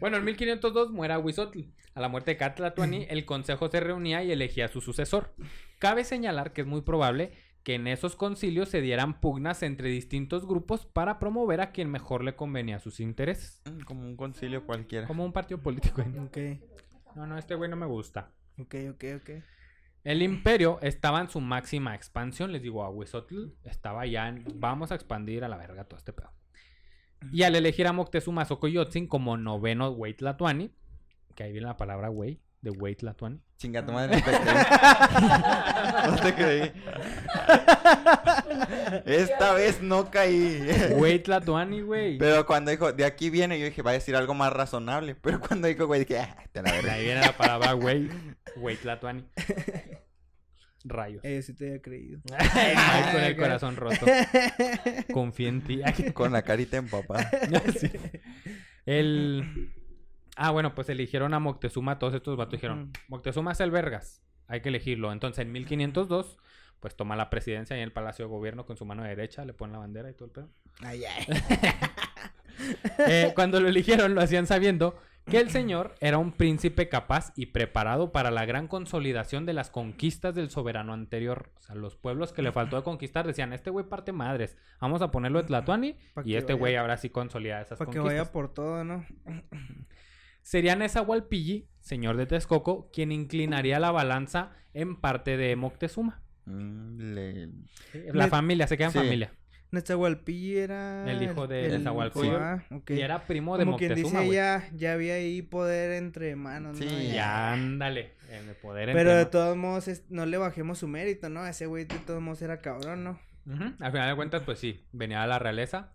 Bueno, en 1502 muere Aguizotl. A la muerte de cada Tlatuani, el consejo se reunía y elegía a su sucesor. Cabe señalar que es muy probable que en esos concilios se dieran pugnas entre distintos grupos para promover a quien mejor le convenía a sus intereses. Mm, Como un concilio cualquiera. Como un partido político. Ok, No, no, este güey no me gusta. ok, ok, ok. El imperio estaba en su máxima expansión. Les digo, Ahuizotl estaba ya en... Vamos a expandir a la verga todo este pedo. Y al elegir a Moctezuma Xocoyotzin como noveno Güey que ahí viene la palabra güey, de Güey Tlatuani. Chinga tu madre, no te creí. No te creí. Esta vez no caí. Güey Tlatuani, güey. Pero cuando dijo, de aquí viene, yo dije, va a decir algo más razonable. Pero cuando dijo, güey, dije, ah, te la De verga. ahí viene la palabra güey. Güey Tlatuani. Rayos. Eh, sí te había creído. Ay, con el corazón roto. Confía en ti. Con la carita empapada. Sí. El... Ah, bueno, pues eligieron a Moctezuma. Todos estos vatos dijeron. Moctezuma es el vergas. Hay que elegirlo. Entonces, en 1502, pues toma la presidencia en el Palacio de Gobierno con su mano derecha. Le pone la bandera y todo el pedo. Ay, ay. Eh, cuando lo eligieron, lo hacían sabiendo que el señor era un príncipe capaz y preparado para la gran consolidación de las conquistas del soberano anterior. O sea, los pueblos que le faltó de conquistar decían, este güey parte madres, vamos a ponerlo de Tlatuani Pa' y este güey ahora sí consolida esas Para que conquistas. vaya por todo, ¿no? Sería Nezahualpilli, señor de Texcoco, quien inclinaría la balanza en parte de Moctezuma. Mm, le- La familia, se queda en Sí. familia. Nezahualpilli era... El hijo de el ah. Y era primo de Como quien Moctezuma, dice, güey. ya, ya había ahí poder entre manos, ¿no? Sí, Ya, ándale. En el poder Pero entre- de todos modos, es- no le bajemos su mérito, ¿no? Ese güey de todos modos era cabrón, ¿no? Al final de cuentas, pues sí, venía de la realeza.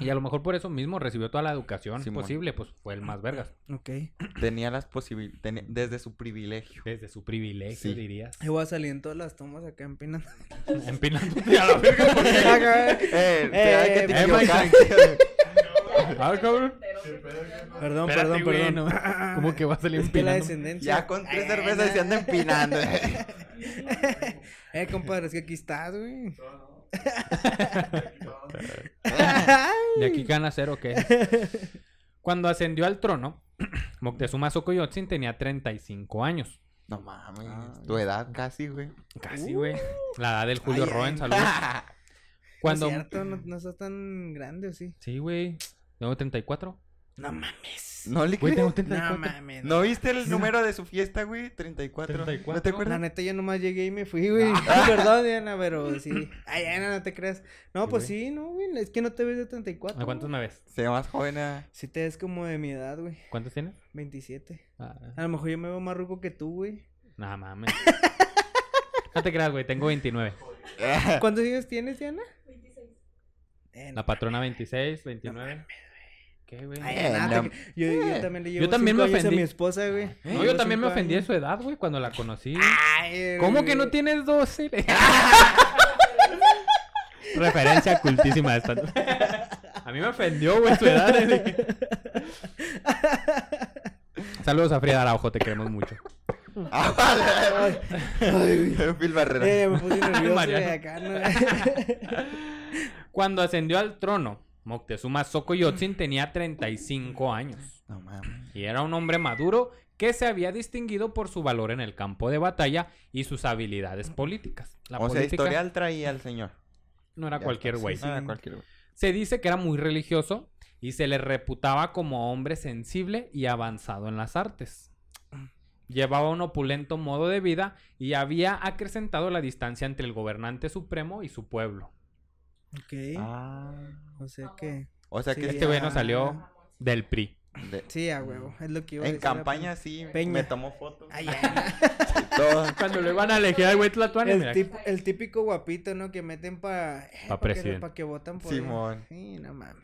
Y a lo mejor por eso mismo recibió toda la educación Simón. posible, pues fue el más vergas. Ok. tenía las posibilidades, desde su privilegio. Desde su privilegio, Sí. dirías. Ahí voy a salir en todas las tomas acá empinando. Empinándote a la verga. ¿por qué? Eh, será que te eh. Ah, cabrón. Perdón, Espérate, perdón, güey, perdón. no. ¿Cómo que va a salir Es que la empinando? descendencia. Ya con tres cervezas no. se anda empinando. Eh, compadre, es que aquí estás, güey. ¿De aquí qué van a hacer o qué? Cuando ascendió al trono, Moctezuma Xocoyotzin tenía 35 años. No mames, tu edad casi, güey. Casi, güey. La edad del Julio Ay, Roen, saludos. Cuando... Cuando... Es cierto, no, no estás tan grande, ¿o sí? Sí, güey. Tengo 34. No mames. No le Güey, creo. tengo 34. No mames. ¿No viste el número de su fiesta, güey? 34. ¿No 34. te La acuerdas? neta, yo nomás llegué y me fui, güey. Perdón, Diana, pero sí. Ay, Diana, no te creas. No, Sí, pues güey. sí, no, güey. Es que no te ves de 34. ¿A cuántos me ves? Se ve más joven. ah. Si te ves como de mi edad, güey. ¿Cuántos tienes? 27. Ah, A lo mejor yo me veo más ruco que tú, güey. nada mames. No te creas, güey. Tengo 29. ¿Cuántos años tienes, Diana? 26. Eh, La patrona 26, 29. ¿Qué, güey? Ay, Eh, nada, no. yo, yo también le llevo Yo también cinco me años a ofendí. mi esposa, güey. No, yo también me ofendí de su edad, güey, cuando la conocí. ¿Cómo que no tienes 12? Referencia cultísima esta. A mí me ofendió, güey, su edad. eh. Saludos a Frida Araujo, te queremos mucho. Ah, vale. Phil Barrera. Eh, me puse nervioso, Mariano. güey, acá, ¿no? Cuando ascendió al trono, Moctezuma Xocoyotzin tenía 35 años. No mames. Y era un hombre maduro que se había distinguido por su valor en el campo de batalla y sus habilidades políticas. La o sea, política historial traía al señor. no era Ya, cualquier sí, güey. No era cualquier güey. Se dice que era muy religioso y se le reputaba como hombre sensible y avanzado en las artes. Llevaba un opulento modo de vida y había acrecentado la distancia entre el gobernante supremo y su pueblo. Ok. Ah. O sea que. O sea Sí, que Este güey no salió del PRI. de- Sí, a huevo. Es lo que iba a en decir. campaña sí Peña. me tomó fotos. Ay, ya. y todo. Cuando lo iban a elegir al güey Tlatuani, mira. El, tip- el típico guapito, ¿no? Que meten para. Pa' presidente. Para que votan por él. Simón. Sí, no mames.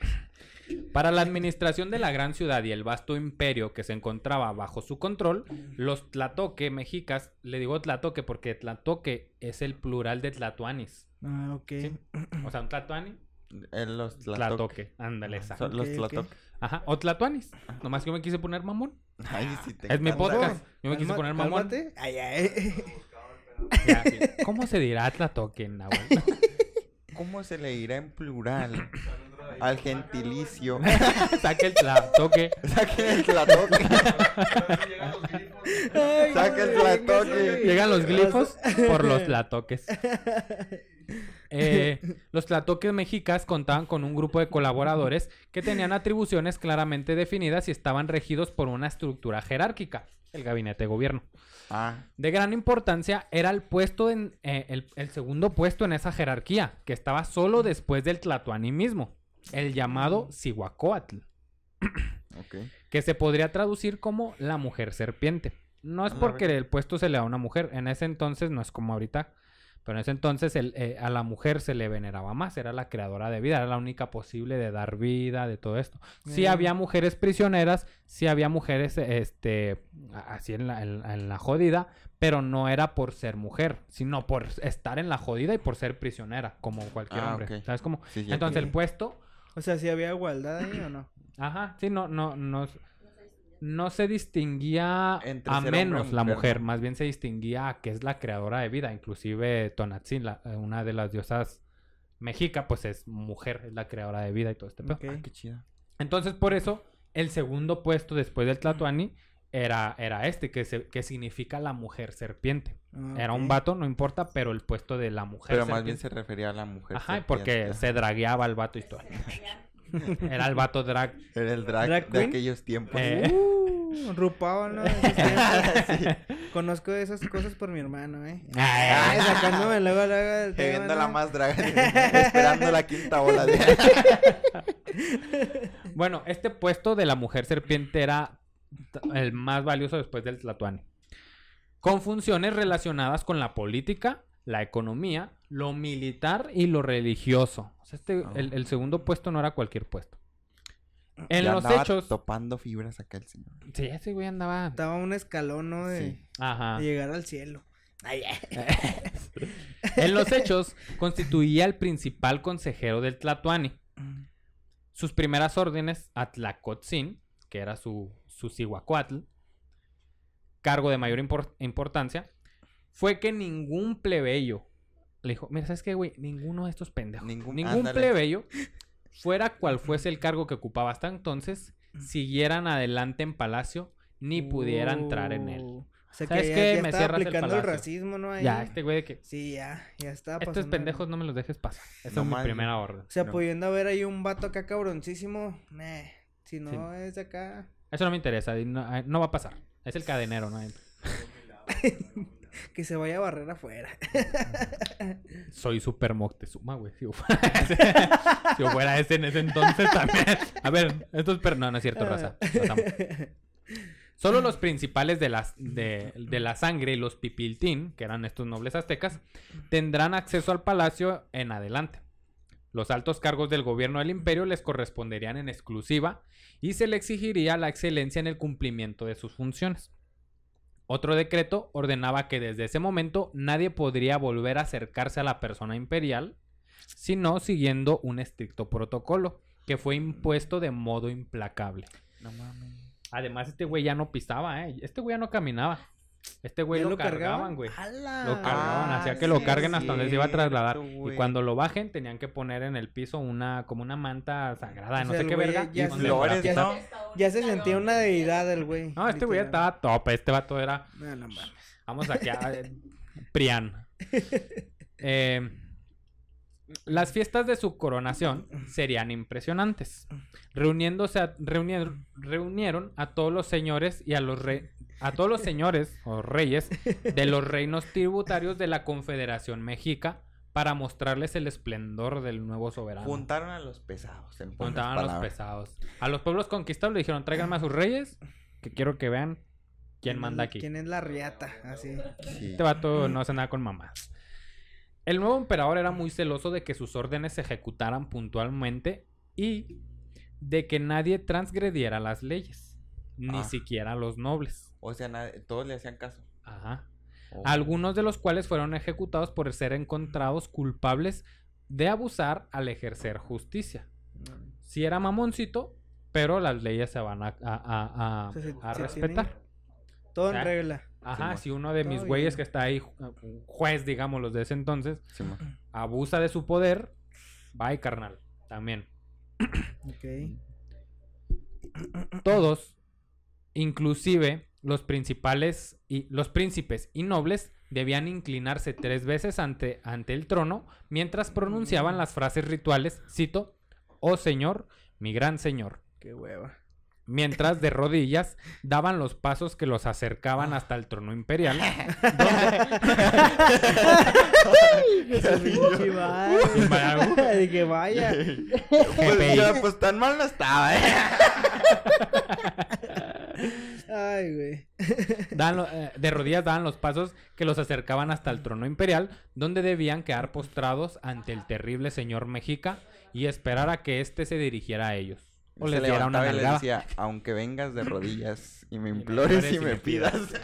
Para la administración de la gran ciudad y el vasto imperio que se encontraba bajo su control, los tlatoque mexicas, le digo tlatoque porque tlatoque es el plural de tlatoanis. Ah, ok. ¿sí? O sea, un tlatoani, Eh, los tlatoque. Ándale, exacto. Los tlatoc. Ajá, o tlatoanis. Nomás que yo me quise poner mamón. Ay, sí te Es mi podcast. Yo me quise Calma- poner mamón. cálmate. Ay, ay. Ya, sí. ¿Cómo se dirá tlatoque en náhuatl? ¿Cómo se le dirá en plural al gentilicio? Saque el tlatoque. Saquen el tlatoque. Saca el tlatoque. Llegan los glifos por los tlatoques. Eh, los tlatoques mexicas contaban con un grupo de colaboradores que tenían atribuciones claramente definidas y estaban regidos por una estructura jerárquica, el gabinete de gobierno. Ah, De gran importancia era el puesto en eh, el, el segundo puesto en esa jerarquía, que estaba solo después del tlatoani mismo, el llamado Cihuacóatl, ok. que se podría traducir como la mujer serpiente. No es A la porque el puesto se le da a una mujer, en ese entonces no es como ahorita, pero en ese entonces el, eh, a la mujer se le veneraba más, era la creadora de vida, era la única posible de dar vida, de todo esto. Sí Mm. había mujeres prisioneras, sí había mujeres, este, así en la, en- en la jodida, pero no era por ser mujer, sino por estar en la jodida y por ser prisionera, como cualquier Ah, hombre. ¿Sabes cómo? Sí, Entonces el puesto, O sea, si había igualdad ahí o no. ajá, sí, no, no, no, no se distinguía Entre a menos la mujer, más bien se distinguía a que es la creadora de vida, inclusive Tonatzin, la- eh, una de las diosas mexica, pues es mujer, es la creadora de vida y todo este pedo. Ok. Ah, qué chido. Entonces, por eso, el segundo puesto después del Tlatoani era, era este, que, se- que significa la mujer serpiente. Ah, Era un vato, no importa, pero el puesto de la mujer Pero más bien se refería a la mujer. Ajá, porque se dragueaba el vato y todo. Era el vato drag. Era el drag, ¿Drag de queen? aquellos tiempos. Eh. Uh, RuPaul, ¿no? Conozco esas cosas por mi hermano, ¿eh? Ay, sacándome luego, luego del tema, viendo ¿no? la más drag, esperando la quinta ola de... Bueno, este puesto de la mujer serpiente era el más valioso después del Tlatoani. Con funciones relacionadas con la política, la economía, lo militar y lo religioso. O sea, este, el, el segundo puesto no era cualquier puesto. En Ya los andaba hechos. topando fibras acá el señor. Sí, ese güey andaba. Estaba un escalón, ¿no? De, Sí. Ajá. de llegar al cielo. Ay, ay. En los hechos, constituía el principal consejero del Tlatoani. Sus primeras órdenes a Tlacotzin, que era su, su Cihuacuatl, cargo de mayor impor- importancia, fue que ningún plebeyo le dijo: Mira, ¿sabes qué, güey? Ninguno de estos pendejos, Ningún- plebeyo, fuera cual fuese el cargo que ocupaba hasta entonces, siguieran adelante en palacio ni pudiera entrar en él. Uh, O sea ¿Sabes que ya, qué? ya Me estaba cierras el aplicando el, palacio. racismo, ¿no? Ahí. Ya, este güey de que. Sí, ya, ya Estos pasando. pendejos no me los dejes pasar. Esa No es mi mal. primera orden. O sea, No. pudiendo haber ahí un vato acá cabroncísimo. Nah, si no Sí. es de acá. Eso no me interesa. No, no va a pasar. Es el cadenero, ¿no? Que se vaya a barrer afuera. Soy super Moctezuma, güey. Si, yo fuera ese- si yo fuera ese en ese entonces también. A ver, esto es... per- No, no es cierto, raza. Amo. Solo los principales de, las, de, de la sangre y los pipiltín, que eran estos nobles aztecas, tendrán acceso al palacio en adelante. Los altos cargos del gobierno del imperio les corresponderían en exclusiva y se le exigiría la excelencia en el cumplimiento de sus funciones. Otro decreto ordenaba que desde ese momento nadie podría volver a acercarse a la persona imperial, sino siguiendo un estricto protocolo que fue impuesto de modo implacable. No mames. Además, este güey ya no pisaba, ¿eh? Este güey ya no caminaba. Este güey ¿Ya lo, cargaban, güey. Lo cargaban, Ah, hacía que lo carguen hasta donde se iba a trasladar. Y cuando lo bajen, tenían que poner en el piso una, como una manta sagrada, O no sé qué verga. ya y Flores, para ¿no? Ya se sentía una deidad el güey. No, este güey ya estaba tope. Este vato era. No, no mames. Vamos aquí a. eh, Prian. Eh, Las fiestas de su coronación serían impresionantes. Reuniéndose a- reunieron, reunieron a todos los señores y a los re- a todos los señores o reyes de los reinos tributarios de la Confederación Mexica para mostrarles el esplendor del nuevo soberano. Juntaron a los pesados. En a los pesados. A los pueblos conquistados le dijeron, tráiganme a sus reyes, que quiero que vean quién manda aquí. ¿Quién es la riata? Así. Sí. Este vato no hace nada con mamás. El nuevo emperador era muy celoso de que sus órdenes se ejecutaran puntualmente y de que nadie transgrediera las leyes, ni Ah. siquiera los nobles. O sea, nadie- todos le hacían caso. Ajá. Oh. Algunos de los cuales fueron ejecutados por ser encontrados culpables de abusar al ejercer justicia. Si era mamoncito, pero las leyes se van a, a- a- a- O sea, se- a se respetar. Todo en regla. Ajá, si uno de mis güeyes bien. que está ahí, juez, digamos, los de ese entonces, abusa de su poder, bye, carnal. También. Ok. Todos, inclusive los principales y los príncipes y nobles, debían inclinarse tres veces ante, ante el trono mientras pronunciaban las frases rituales, cito, oh señor, mi gran señor. Qué hueva. Mientras de rodillas daban los pasos que los acercaban hasta el trono imperial, Pinche madre. De que vaya. Pues, ya, pues tan mal no estaba, ¿eh? Ay, güey. lo- eh, de rodillas daban los pasos que los acercaban hasta el trono imperial, donde debían quedar postrados ante el terrible señor mexica y esperar a que éste se dirigiera a ellos. O Se les diera una y decía, aunque vengas de rodillas y me me implores implores y me pidas.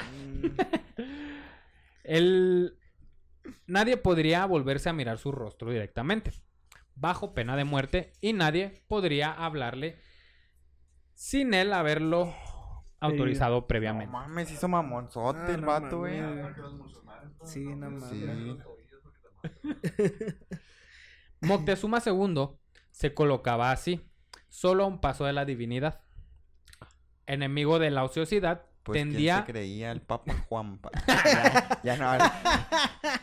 El... Nadie podría volverse a mirar su rostro directamente, bajo pena de muerte, y nadie podría hablarle sin él haberlo autorizado No previamente. mames, hizo mamonzote Ah, el no vato, güey. Sí, no mames. Sí. Moctezuma II se colocaba así, solo a un paso de la divinidad. Enemigo de la ociosidad, Pues ¿quién tendía se creía el Papa Juanpa. ya, ya no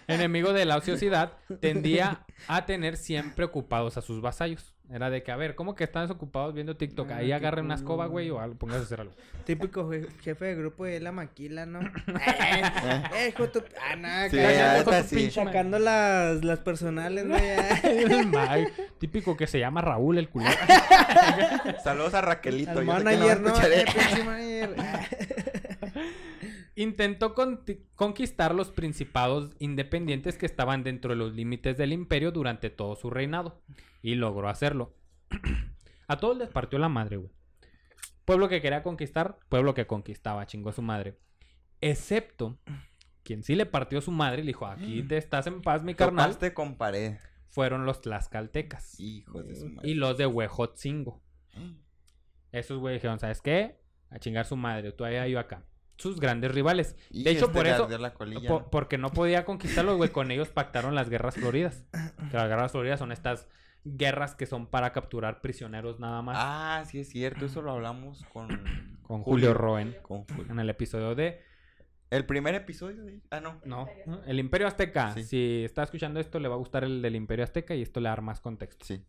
enemigo de la ociosidad, tendía a tener siempre ocupados a sus vasallos. Era de que, a ver, ¿cómo que están desocupados viendo TikTok? Ah, Ahí qué agarren una escoba, güey, o algo, póngase a hacer algo. Típico je- jefe de grupo de la maquila, ¿no? eh, eh, tu... Ah, nada, Sí, ya sacando- sí. Sacando las, las personales, güey. típico que se llama Raúl el culero. Saludos a Raquelito. Al manager, ¿no? escuchar Eh, esto. pinche manager. Intentó conquistar los principados independientes que estaban dentro de los límites del imperio durante todo su reinado. Y logró hacerlo. A todos les partió la madre, güey. Pueblo que quería conquistar, pueblo que conquistaba, chingó a su madre. Excepto quien sí le partió su madre y le dijo, aquí te estás en paz, mi carnal, con pared. fueron los tlaxcaltecas. Hijos de su madre. Y los de Huejotzingo. Esos güey dijeron, ¿sabes qué? A chingar su madre, tú allá, yo acá. Sus grandes rivales. Y de hecho, por eso, la porque no podía conquistarlos, güey, con ellos pactaron las guerras floridas. Que las guerras floridas son estas guerras que son para capturar prisioneros nada más. Ah, sí es cierto. Eso lo hablamos con... con Julio Roen. Con Julio. En el episodio de... El primer episodio de... Ah, no. No, el Imperio Azteca. Sí. Si está escuchando esto, le va a gustar el del Imperio Azteca y esto le va a dar más contexto. Sí.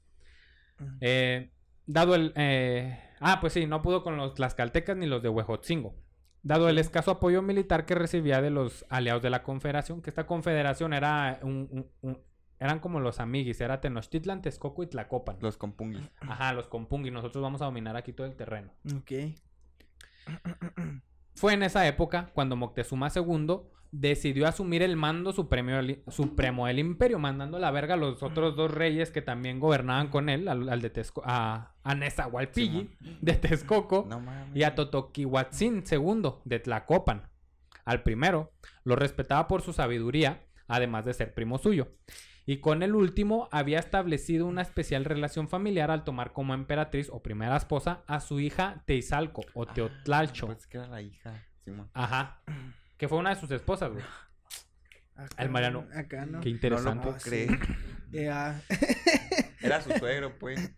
Eh, dado el... eh, Ah, pues sí, no pudo con los tlaxcaltecas ni los de Huejotzingo. Dado el escaso apoyo militar que recibía de los aliados de la confederación, que esta confederación era un... un- un- eran como los amiguis, era Tenochtitlan, Texcoco y Tlacopan. Los compunguis. Ajá, los Compungui. Nosotros vamos a dominar aquí todo el terreno. Ok. Fue en esa época cuando Moctezuma II decidió asumir el mando supremo del, supremo del imperio, mandando a la verga a los otros dos reyes que también gobernaban con él, al, al de Texco- a, a Nezahualpilli de Texcoco No y a Totoquihuatzin II de Tlacopan. Al primero lo respetaba por su sabiduría, además de ser primo suyo. Y con el último había establecido una especial relación familiar al tomar como emperatriz o primera esposa a su hija Teizalco o Ah, Teotlalcho. Pues que era la hija. Simón. Ajá. Que fue una de sus esposas, güey. Acá, El Mariano. Acá no. Qué No interesante. lo puedo Ah, creer. Era su suegro, pues.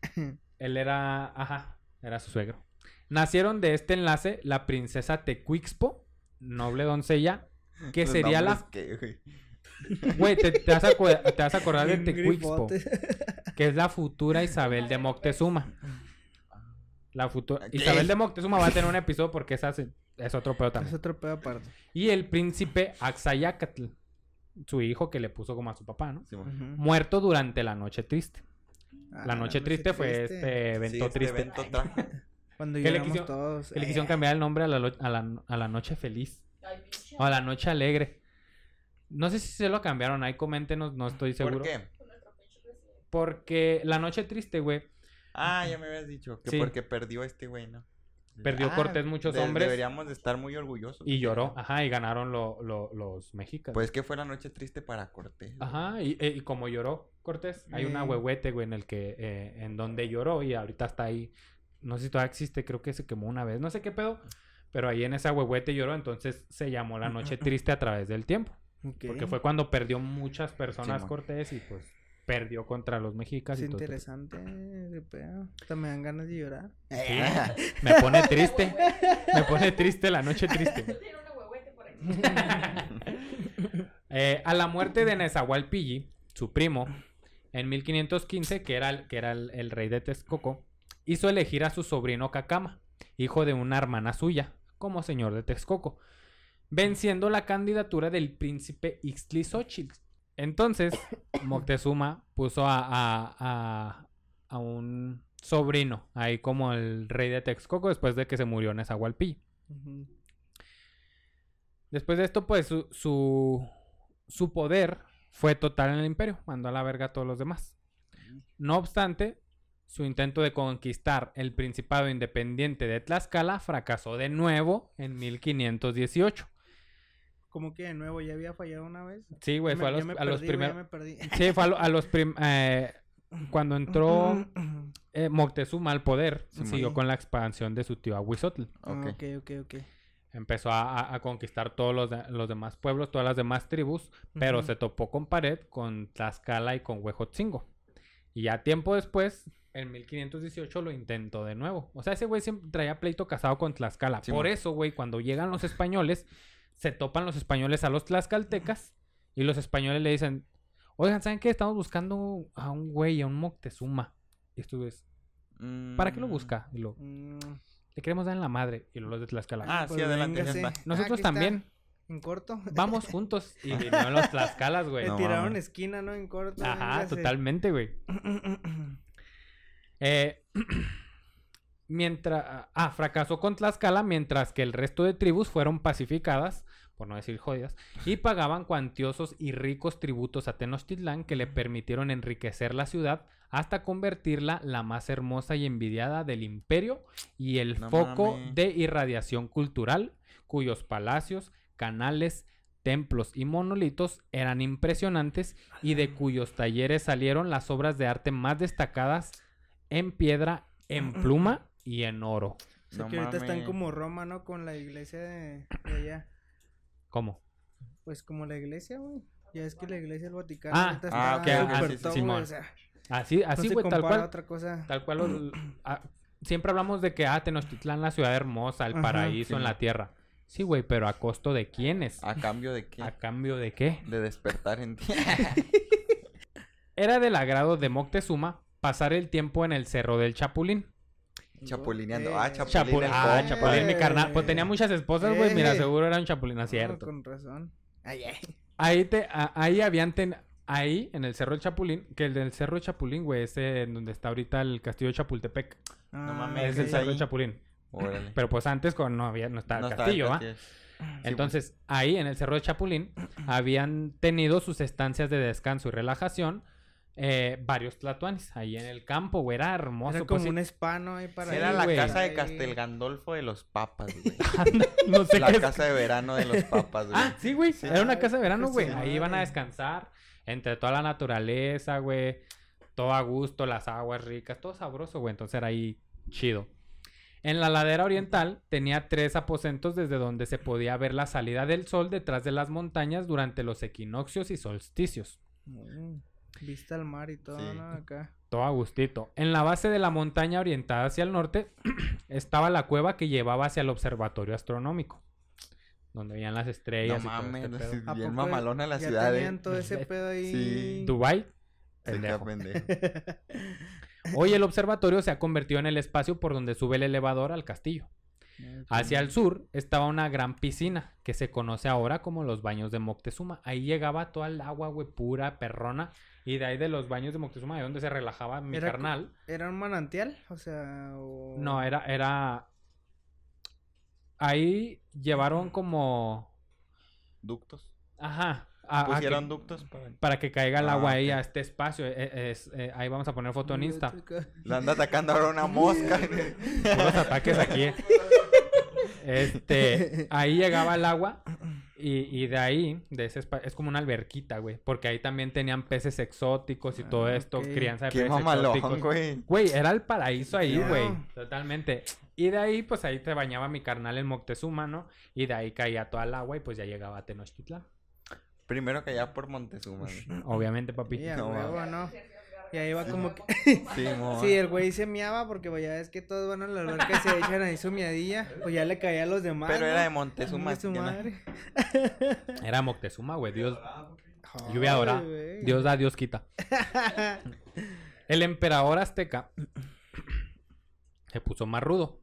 Él era, ajá, era su suegro. Nacieron de este enlace la princesa Tecuixpo, noble doncella, que Los sería la que, güey. Te, te vas a, acu- te vas a acordar de Tecuixpo, que es la futura Isabel de Moctezuma. La futura ¿Qué? Isabel de Moctezuma va a tener un episodio porque esa es, es otro pedo Es también. otro pedo aparte. Y el príncipe Axayacatl, su hijo que le puso como a su papá, ¿no? Muerto durante la noche triste. Ah, La noche triste fue triste. este evento Sí, este triste. evento tra- Cuando ¿Qué le quiso- todos. Que le Eh, quisieron cambiar el nombre a la, lo- a la, a la noche feliz. O a la noche alegre. No sé si se lo cambiaron, ahí coméntenos, no estoy seguro. ¿Por qué? Porque la noche triste, güey, Ah, ya me habías dicho. Que Sí. porque perdió este güey, ¿no? Perdió Ah, Cortés muchos de- hombres. Deberíamos de estar muy orgullosos. y lloró, ajá, y ganaron lo- lo- los mexicanos. Pues que fue la noche triste para Cortés. güey. Ajá, y, eh, y como lloró Cortés, hay una Eh. huehuete, güey, en el que, eh, en donde lloró y ahorita está ahí, no sé si todavía existe, creo que se quemó una vez, no sé qué pedo, pero ahí en esa huehuete lloró, entonces se llamó la noche triste a través del tiempo, porque fue cuando perdió muchas personas Simón. Cortés y pues perdió contra los mexicas Es y todo. esto. interesante. Hasta me dan ganas de llorar. Sí, me pone triste, me pone triste la noche triste. Eh, a la muerte de Nezahualpilli, su primo, en 1515, que era, el, que era el, el rey de Texcoco, hizo elegir a su sobrino Cacama, hijo de una hermana suya, como señor de Texcoco, venciendo la candidatura del príncipe Ixtlilxóchitl. Entonces, Moctezuma puso a, a- a- a un sobrino ahí como el rey de Texcoco después de que se murió Nezahualpilli. Ujú. Después de esto, pues su, su, su poder fue total en el imperio. Mandó a la verga a todos los demás. No obstante, su intento de conquistar el Principado Independiente de Tlaxcala fracasó de nuevo en 1518. Como que de nuevo ya había fallado una vez. Sí, güey, fue a los, a primeros... Sí, fue a, lo- a los prim- eh, Cuando entró eh, Moctezuma al poder, Sí, siguió con la expansión de su tío Ahuizotl. Ah, Ok. ok, ok, ok. Empezó a, a- a conquistar todos los, de- los demás pueblos, todas las demás tribus, pero se topó con pared, con Tlaxcala y con Huejotzingo. Y ya tiempo después, en 1518, lo intentó de nuevo. O sea, ese güey siempre traía pleito casado con Tlaxcala. Sí, Por man. eso, güey, cuando llegan los españoles, se topan los españoles a los tlaxcaltecas y los españoles le dicen, oigan, ¿saben qué? Estamos buscando a un güey, a un Moctezuma. Y esto es, ¿para qué lo Mm. busca? Y lo, Mm, le queremos dar en la madre. Y los de Tlaxcala. Ah, pues sí, adelante. véngase. adelante. Ah, Nosotros está, también. En corto. Vamos juntos. Y vinieron los Tlaxcalas, güey. No tiraron esquina, ¿no? En corto. Ajá, véngase. totalmente, güey. Eh, mientras... Ah, fracasó con Tlaxcala mientras que el resto de tribus fueron pacificadas, por no decir jodidas, y pagaban cuantiosos y ricos tributos a Tenochtitlán que le permitieron enriquecer la ciudad hasta convertirla la más hermosa y envidiada del imperio y el No foco de irradiación cultural, cuyos palacios, canales, templos y monolitos eran impresionantes y de cuyos talleres salieron las obras de arte más destacadas en piedra, en pluma y en oro. O sea, No que ahorita están como Roma, ¿no? Con la iglesia de, de allá. ¿Cómo? Pues como la iglesia, güey. Ya es que la iglesia del Vaticano Ah, ahorita ah, está ok, ah, súper sí, sí, güey, o sea, Así, así, se güey, tal cual. otra cosa. Tal cual. ah, siempre hablamos de que, ah, Tenochtitlán, la ciudad hermosa, el Ajá. paraíso en Sí. la tierra. Sí, güey, pero ¿a costo de quiénes? ¿A cambio de qué? ¿A cambio de qué? De despertar en ti. Era del agrado de Moctezuma pasar el tiempo en el Cerro del Chapulín. Chapulineando. Eh, Ah, Chapulín. Chapulín, el ah. Chapulín, mi carnal. Pues tenía muchas esposas, güey. Mira, Eh. seguro era un Chapulín, no es No, cierto. con razón. Ay, ay. Ahí, te, a- ahí habían ten- ahí en el Cerro del Chapulín, que el del Cerro de Chapulín, güey, ese en donde está ahorita el castillo de Chapultepec, Ah, mames, es el. Cerro del. Chapulín. Órale. Pero pues antes con, no había, no estaba No el castillo, ¿va? Sí, Entonces, ahí en el Cerro de Chapulín habían tenido sus estancias de descanso y relajación eh, varios tlatoanis ahí en el campo, güey, era hermoso. Era pues, como un hispano ahí para. Sí, Era la güey. casa de. Castel Gandolfo de los papas, güey. no sé la qué es. casa de verano de los papas, güey. Ah, sí, güey. Sí. Era una casa de verano, güey. sí, Ahí iban a descansar entre toda la naturaleza, güey. Todo a gusto, las aguas ricas, todo sabroso, güey. Entonces era ahí chido. En la ladera oriental tenía tres aposentos desde donde se podía ver la salida del sol detrás de las montañas durante los equinoccios y solsticios. Mm, Vista al mar y todo, Sí. ¿no? Acá. Todo a gustito. En la base de la montaña orientada hacia el norte estaba la cueva que llevaba hacia el observatorio astronómico. donde veían las No estrellas y todo mames, este pedo. sí, ¿A bien mamalona la ya ciudad, tenían eh. todo ese pedo ahí. Sí. Dubai, pendejo. Hoy el observatorio se ha convertido en el espacio por donde sube el elevador al castillo. Hacia el sur estaba una gran piscina que se conoce ahora como los baños de Moctezuma. Ahí llegaba toda el agua, güey, pura, perrona. Y de ahí de los baños de Moctezuma, de donde se relajaba mi Era carnal. ¿Era un manantial? O sea, o... No, era, era. Ahí llevaron como. Ductos. Ajá. a- a que- Pusieron ductos para... para que caiga el Ah, agua ahí ok. a este espacio. Eh, eh, es- eh, ahí vamos a poner foto en Insta. Le anda atacando ahora una mosca. Puros ataques aquí. Este, ahí llegaba el agua y, y de ahí, de ese es como una alberquita, güey. Porque ahí también tenían peces exóticos y todo Ah, esto, crianza de Qué peces mamalón, exóticos. güey. Güey, era el paraíso ahí, güey. Totalmente. Y de ahí, pues ahí te bañaba mi carnal en Moctezuma, ¿no? Y de ahí caía toda el agua y pues ya llegaba a Tenochtitlán. Primero que allá por Montezuma. Obviamente, papi. Huevo, ¿no? Y ahí va como que... Sí, mo. Sí, el güey se miaba porque pues, ya es que todos van a la alberca y se echan ahí su miadilla. Pues ya le caía a los demás. Pero ¿no? era de Montezuma. Chingue su madre. Era Moctezuma, güey. Dios, lluvia güey. Dios da, Dios quita. El emperador azteca se puso más rudo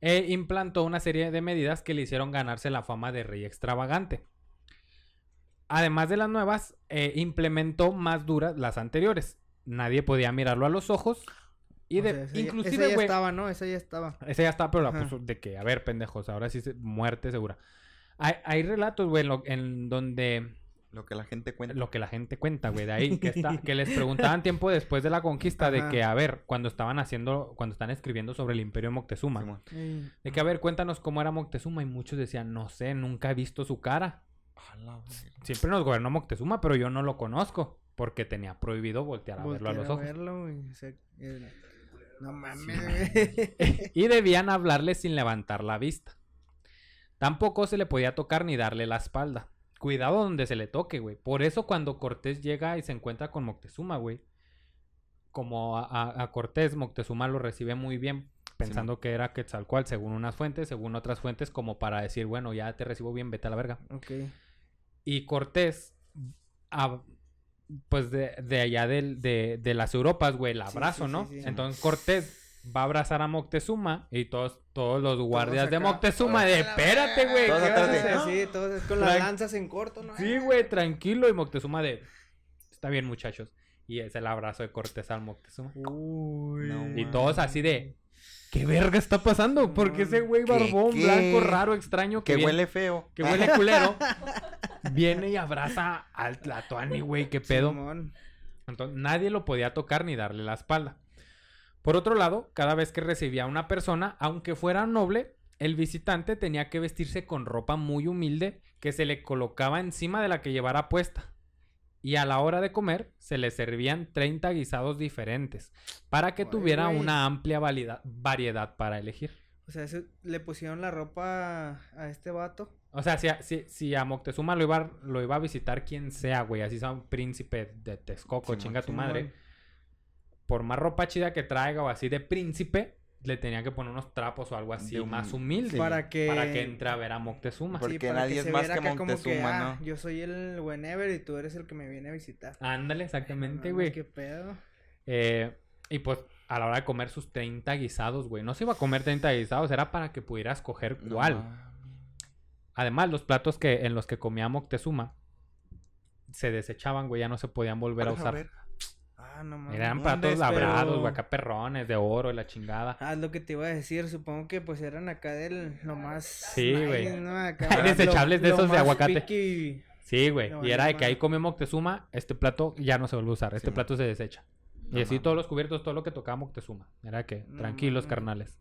e implantó una serie de medidas que le hicieron ganarse la fama de rey extravagante. Además de las nuevas, eh, implementó más duras las anteriores. Nadie podía mirarlo a los ojos. Y O de, sea, esa ya- inclusive, esa ya güey, estaba, ¿no? Esa ya estaba. ese ya está, pero la puso de que, a ver, pendejos, ahora sí, se- muerte segura. Hay, hay relatos, güey, en, donde Lo que la gente cuenta. lo que la gente cuenta, güey, de ahí, que, está, que les preguntaban tiempo después de la conquista de que, a ver, cuando estaban haciendo, cuando están escribiendo sobre el imperio de Moctezuma, de que, a ver, cuéntanos cómo era Moctezuma, y muchos decían, no sé, nunca he visto su cara. Siempre nos gobernó Moctezuma, pero yo no lo conozco, porque tenía prohibido voltear a verlo a los ojos. verlo, güey, o sea, el- No mames, y debían hablarle sin levantar la vista. Tampoco se le podía tocar ni darle la espalda. Cuidado donde se le toque, güey. Por eso cuando Cortés llega y se encuentra con Moctezuma, güey. Como a, a- a Cortés, Moctezuma lo recibe muy bien, pensando que era Quetzalcoatl, según unas fuentes, según otras fuentes, como para decir, bueno, ya te recibo bien, vete a la verga. Ok. Y Cortés, a- pues de, de allá del- de, de las Europas, güey, el abrazo, sí, ¿no? sí, sí. Entonces Cortés va a abrazar a Moctezuma y todos, todos los guardias de acá. Moctezuma de, espérate, güey. Todos ¿qué vas a atrás de- hacer?" Sí, todos con las Tran- lanzas en corto, ¿no? Sí, güey, tranquilo. Y Moctezuma de, está bien, muchachos. Y es el abrazo de Cortés al Moctezuma. Uy. No, Y todos así de, ¿qué verga está pasando? Porque ese güey ¿Qué, barbón, qué? blanco, raro, extraño, que, Que viene- huele feo. que huele culero, viene y abraza al Tlatoani, güey, qué pedo. Simón. Entonces, nadie lo podía tocar ni darle la espalda. Por otro lado, cada vez que recibía a una persona, aunque fuera noble, el visitante tenía que vestirse con ropa muy humilde que se le colocaba encima de la que llevara puesta. Y a la hora de comer, se le servían 30 guisados diferentes, para que tuviera güey. una amplia variedad para elegir. O sea, eso- le pusieron la ropa a este vato. O sea, si a, si, si a Moctezuma lo iba, lo iba a visitar quien sea, güey, así sea un príncipe de Texcoco, Simón, chinga tu madre. Por más ropa chida que traiga o así de príncipe, le tenía que poner unos trapos o algo así De más humilde. Para que- Para que entre a ver a Moctezuma. Porque para nadie es se más viera que Moctezuma, ah, ¿no? Yo soy el whenever y tú eres el que me viene a visitar. Ándale, exactamente, No, güey. ¿Qué pedo? Eh, y pues a la hora de comer sus 30 guisados, güey. No se iba a comer 30 guisados, era para que pudiera escoger No cuál. Además, los platos que, en los que comía Moctezuma se desechaban, güey, ya no se podían volver a A usar. verga. Ah, no mames. Eran platos labrados, pero- güey, acá perrones, de oro y la chingada. Ah, es lo que te iba a decir. Supongo que pues eran acá del lo más. Sí, güey. ¿no? Acá, Hay desechables de lo esos de aguacate. piqui. Sí, güey. No, y era de que ahí comió Moctezuma, este plato ya no se vuelve a usar, este Sí, plato se desecha. No y así mames. todos los cubiertos, todo lo que tocaba Moctezuma. Era que, No tranquilos, carnales.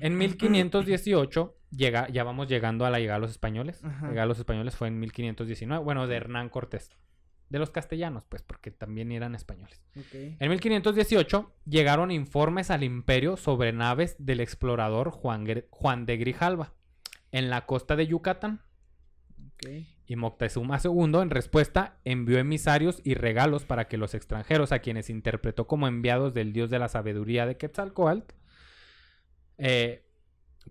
En 1518, llega, ya vamos llegando a la llegada de los españoles. La Ajá. llegada de los españoles fue en 1519, bueno, de Hernán Cortés. De los castellanos, pues, porque también eran españoles. Ok. En 1518 llegaron informes al imperio sobre naves del explorador Juan, Juan de Grijalva en la costa de Yucatán. Ok. Y Moctezuma II, en respuesta, envió emisarios y regalos para que los extranjeros, a quienes interpretó como enviados del dios de la sabiduría de Quetzalcoatl, eh,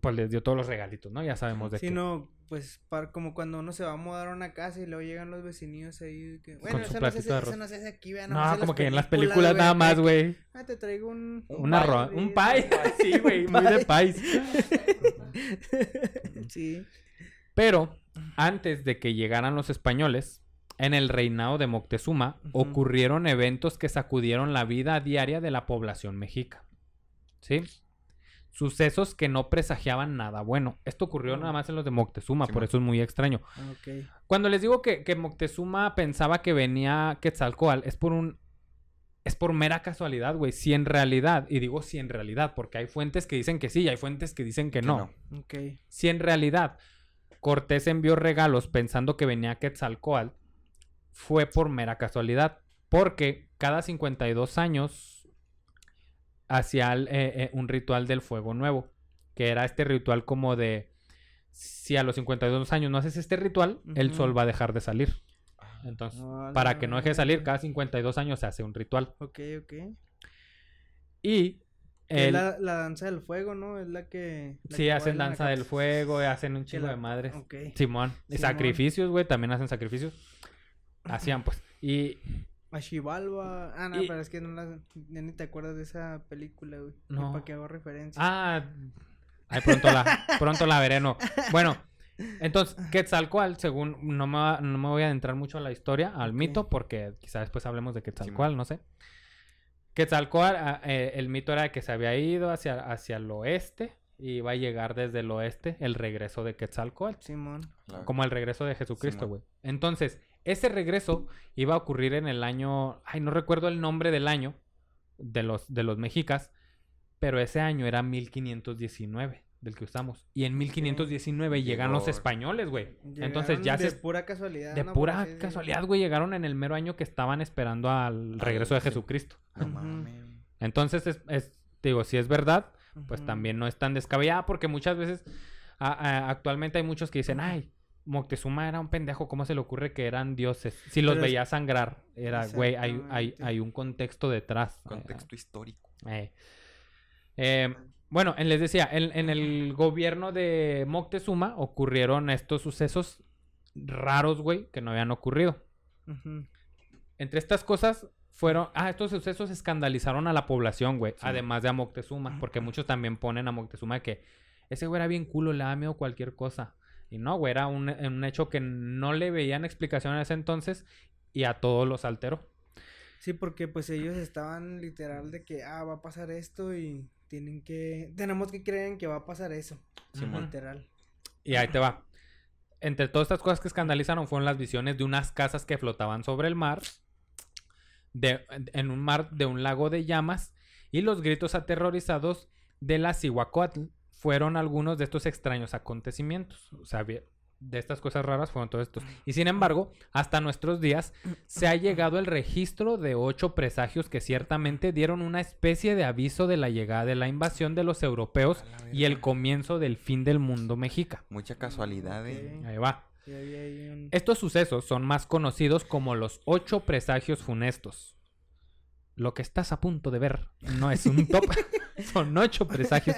pues les dio todos los regalitos, ¿no? Ya sabemos de Sí, qué. no, pues, para, como cuando uno se va a mudar a una casa y luego llegan los vecinillos ahí. Que, bueno, Con su eso no, se, hace- eso no se hace aquí, vean. No, nomás como que en las películas, nada más, güey. Ah, te traigo un... Un pie, arroz, un sí, pie. un pie. Sí, güey, muy de país. sí. Pero antes de que llegaran los españoles, en el reinado de Moctezuma ocurrieron eventos que sacudieron la vida diaria de la población mexica. ¿Sí? Sucesos que no presagiaban nada bueno. Esto ocurrió Mm. nada más en los de Moctezuma, por eso es muy extraño. Cuando les digo que, que Moctezuma pensaba que venía Quetzalcoatl, es por un. Es por mera casualidad, güey. Si en realidad, y digo si en realidad, porque hay fuentes que dicen que sí y hay fuentes que dicen que Que no. no. Ok. Si en realidad Cortés envió regalos pensando que venía Quetzalcoatl, fue por mera casualidad. Porque cada 52 años hacía eh, eh, un ritual del fuego nuevo. Que era este ritual como de... Si a los 52 años no haces este ritual, el sol va a dejar de salir. Entonces, para que no deje de salir, cada 52 años se hace un ritual. Ok, ok. Y... Es el- la, la danza del fuego, ¿no? Es la que... la Sí, que hacen danza acá. del fuego, hacen un chingo la- de madres. Ok. Simón. Sacrificios, güey, también hacen sacrificios. Hacían, pues. Y A Xibalba. Ah, no, Y- pero es que no la... ya ni te acuerdas de esa película, güey. No. ¿Para qué hago referencia? Ah, ay, pronto la, pronto la veré, no. Bueno, entonces, Quetzalcoatl, según, no me, va- no me voy a adentrar mucho a la historia, al mito, porque quizás después hablemos de Quetzalcoatl, no sé. Quetzalcoatl, ah, eh, el mito era que se había ido hacia, hacia el oeste y iba a llegar desde el oeste el regreso de Quetzalcoatl. Simón. Como el regreso de Jesucristo, güey. Entonces, ese regreso iba a ocurrir en el año. Ay, no recuerdo el nombre del año de los, de los mexicas, pero ese año era 1519, del que usamos. Y en 1519 llegan los españoles, güey. Entonces ya de se. pura casualidad. De pura casualidad, güey, llegaron en el mero año que estaban esperando al regreso de sí. Jesucristo. No mames. Entonces, es, es- digo, si es verdad, pues también no es tan descabellada porque muchas veces a- a- actualmente hay muchos que dicen, ay, Moctezuma era un pendejo, ¿cómo se le ocurre que eran dioses? Si los Pero es- veía sangrar, era, güey, hay, hay, hay un contexto detrás. Contexto histórico. Eh, eh, bueno, en- les decía, en, en el gobierno de Moctezuma ocurrieron estos sucesos raros, güey, que no habían ocurrido. Entre estas cosas fueron. Ah, estos sucesos escandalizaron a la población, güey. Sí. Además de a Moctezuma. Porque muchos también ponen a Moctezuma que ese güey era bien culo, le da miedo cualquier cosa. Y no, güey, era un, un hecho que no le veían explicación en ese entonces y a todos los alteró. Sí, porque pues ellos estaban literal de que, ah, va a pasar esto y tienen que, tenemos que creer en que va a pasar eso. Literal. Y ahí te va. Entre todas estas cosas que escandalizaron fueron las visiones de unas casas que flotaban sobre el mar, de, en un mar de un lago de llamas, y los gritos aterrorizados de la Cihuacóatl fueron algunos de estos extraños acontecimientos. O sea, de estas cosas raras fueron todos estos. Y sin embargo, hasta nuestros días se ha llegado el registro de ocho presagios que ciertamente dieron una especie de aviso de la llegada de la invasión de los europeos y el comienzo del fin del mundo mexica. Mucha casualidad, eh. Ahí va. Estos sucesos son más conocidos como los ocho presagios funestos. Lo que estás a punto de ver no es un top, son ocho presagios.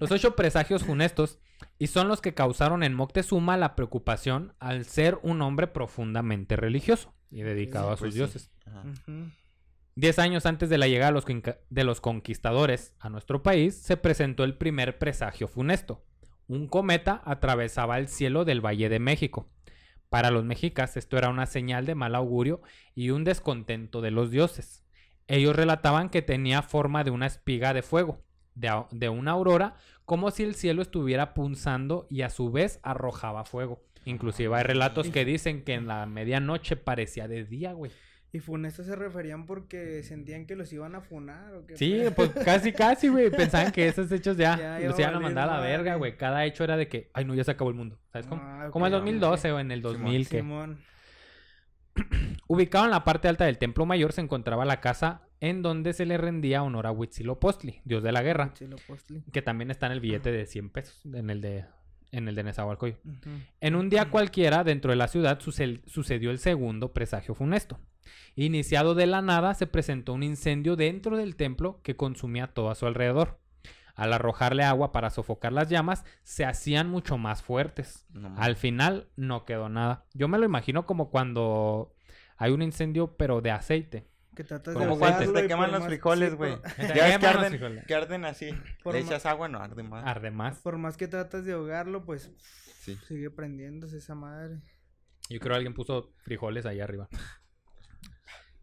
Los ocho presagios funestos y son los que causaron en Moctezuma la preocupación al ser un hombre profundamente religioso y dedicado a sus Pues sí. dioses. Diez años antes de la llegada de los, conca- de los conquistadores a nuestro país, se presentó el primer presagio funesto. Un cometa atravesaba el cielo del Valle de México. Para los mexicas esto era una señal de mal augurio y un descontento de los dioses. Ellos relataban que tenía forma de una espiga de fuego, de, una aurora, como si el cielo estuviera punzando y a su vez arrojaba fuego. Inclusive hay relatos que dicen que en la medianoche parecía de día, güey. Y funestos se referían porque sentían que los iban a funar o qué Sí, pues casi, casi, güey. Pensaban que esos hechos ya, Ya los iban a mandar a la verga, güey. Cada hecho era de que, ay, no, ya se acabó el mundo. ¿Sabes cómo? Ah, Como en ok, el 2012 o en el 2000, que... Simón. Ubicado en la parte alta del Templo Mayor se encontraba la casa en donde se le rendía honor a Huitzilopochtli, dios de la guerra, que también está en el billete de 100 pesos, en el de, en el de Nezahualcóyotl. En un día cualquiera, dentro de la ciudad, suce- sucedió el segundo presagio funesto. Iniciado de la nada, se presentó un incendio dentro del templo que consumía todo a su alrededor. Al arrojarle agua para sofocar las llamas, se hacían mucho más fuertes. No. Al final no quedó nada. Yo me lo imagino como cuando hay un incendio pero de aceite. Que tratas Como de cuando te queman los frijoles, sí, güey. Ya ves que arden, que arden así. Por Le echas agua, no arde más. Arde más. Por más que tratas de ahogarlo, pues Sí. sigue prendiéndose esa madre. Yo creo que alguien puso frijoles ahí arriba.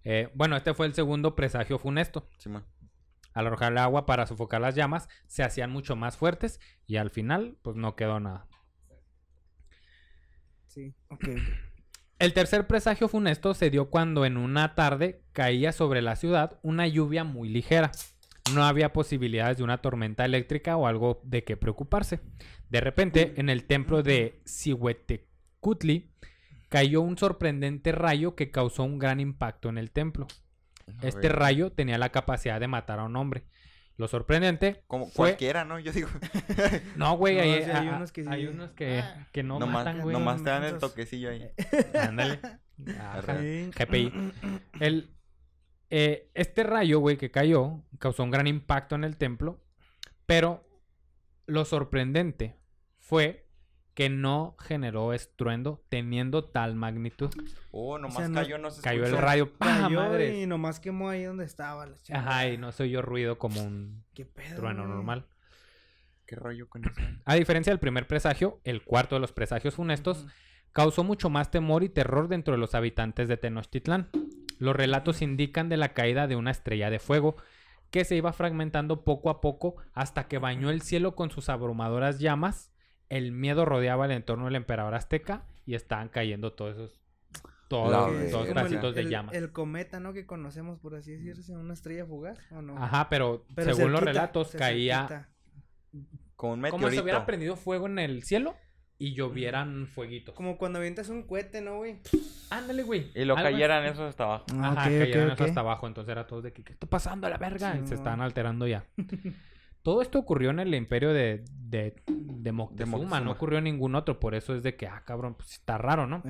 Eh, bueno, este fue el segundo presagio funesto. Simón. Al arrojarle agua para sofocar las llamas, se hacían mucho más fuertes y al final, pues no quedó nada. Sí, ok. El tercer presagio funesto se dio cuando en una tarde caía sobre la ciudad una lluvia muy ligera. No había posibilidades de una tormenta eléctrica o algo de qué preocuparse. De repente, en el templo de Cihuetecutli cayó un sorprendente rayo que causó un gran impacto en el templo. Este rayo tenía la capacidad de matar a un hombre. Lo sorprendente Como fue... cualquiera, ¿no? Yo digo. No, güey, No, hay, sí, hay a- unos que sí. hay unos que, que no nomás, matan, güey. nomás te dan el toquecillo ahí. Ándale. GPI. El, eh, este rayo, güey, que cayó, causó un gran impacto en el templo, pero lo sorprendente fue que no generó estruendo teniendo tal magnitud. Oh, nomás sea, cayó, no se Cayó el rayo, ¡pah, Cayó madres! y nomás quemó ahí donde estaba la chingada. Ajá, y no se oyó ruido como un ¿Qué pedo? trueno güey? normal. ¿Qué rollo con eso? A diferencia del primer presagio, el cuarto de los presagios funestos causó mucho más temor y terror dentro de los habitantes de Tenochtitlán. Los relatos indican de la caída de una estrella de fuego que se iba fragmentando poco a poco hasta que bañó el cielo con sus abrumadoras llamas. El miedo rodeaba el entorno del emperador azteca y estaban cayendo todos esos todos, Que todos el, de el- llamas. El cometa, ¿no? Que conocemos, por así decirse, una estrella fugaz, ¿o no? Ajá, pero, Pero según los relatos se caía. Como un como si hubiera prendido fuego en el cielo y llovieran fueguitos. Como cuando avientas un cohete, ¿no, güey? Ándale, güey. Y lo cayeran esos hasta abajo. Ah, Ajá, ok, cayeron ok, eso ok. hasta abajo, entonces era todo de que, ¿qué está pasando a la verga? y se estaban alterando ya. todo esto ocurrió en el imperio de, de, de Moctezuma, Moctezuma. no ocurrió en ningún otro, por eso es de que, ah, cabrón, pues está raro, ¿no?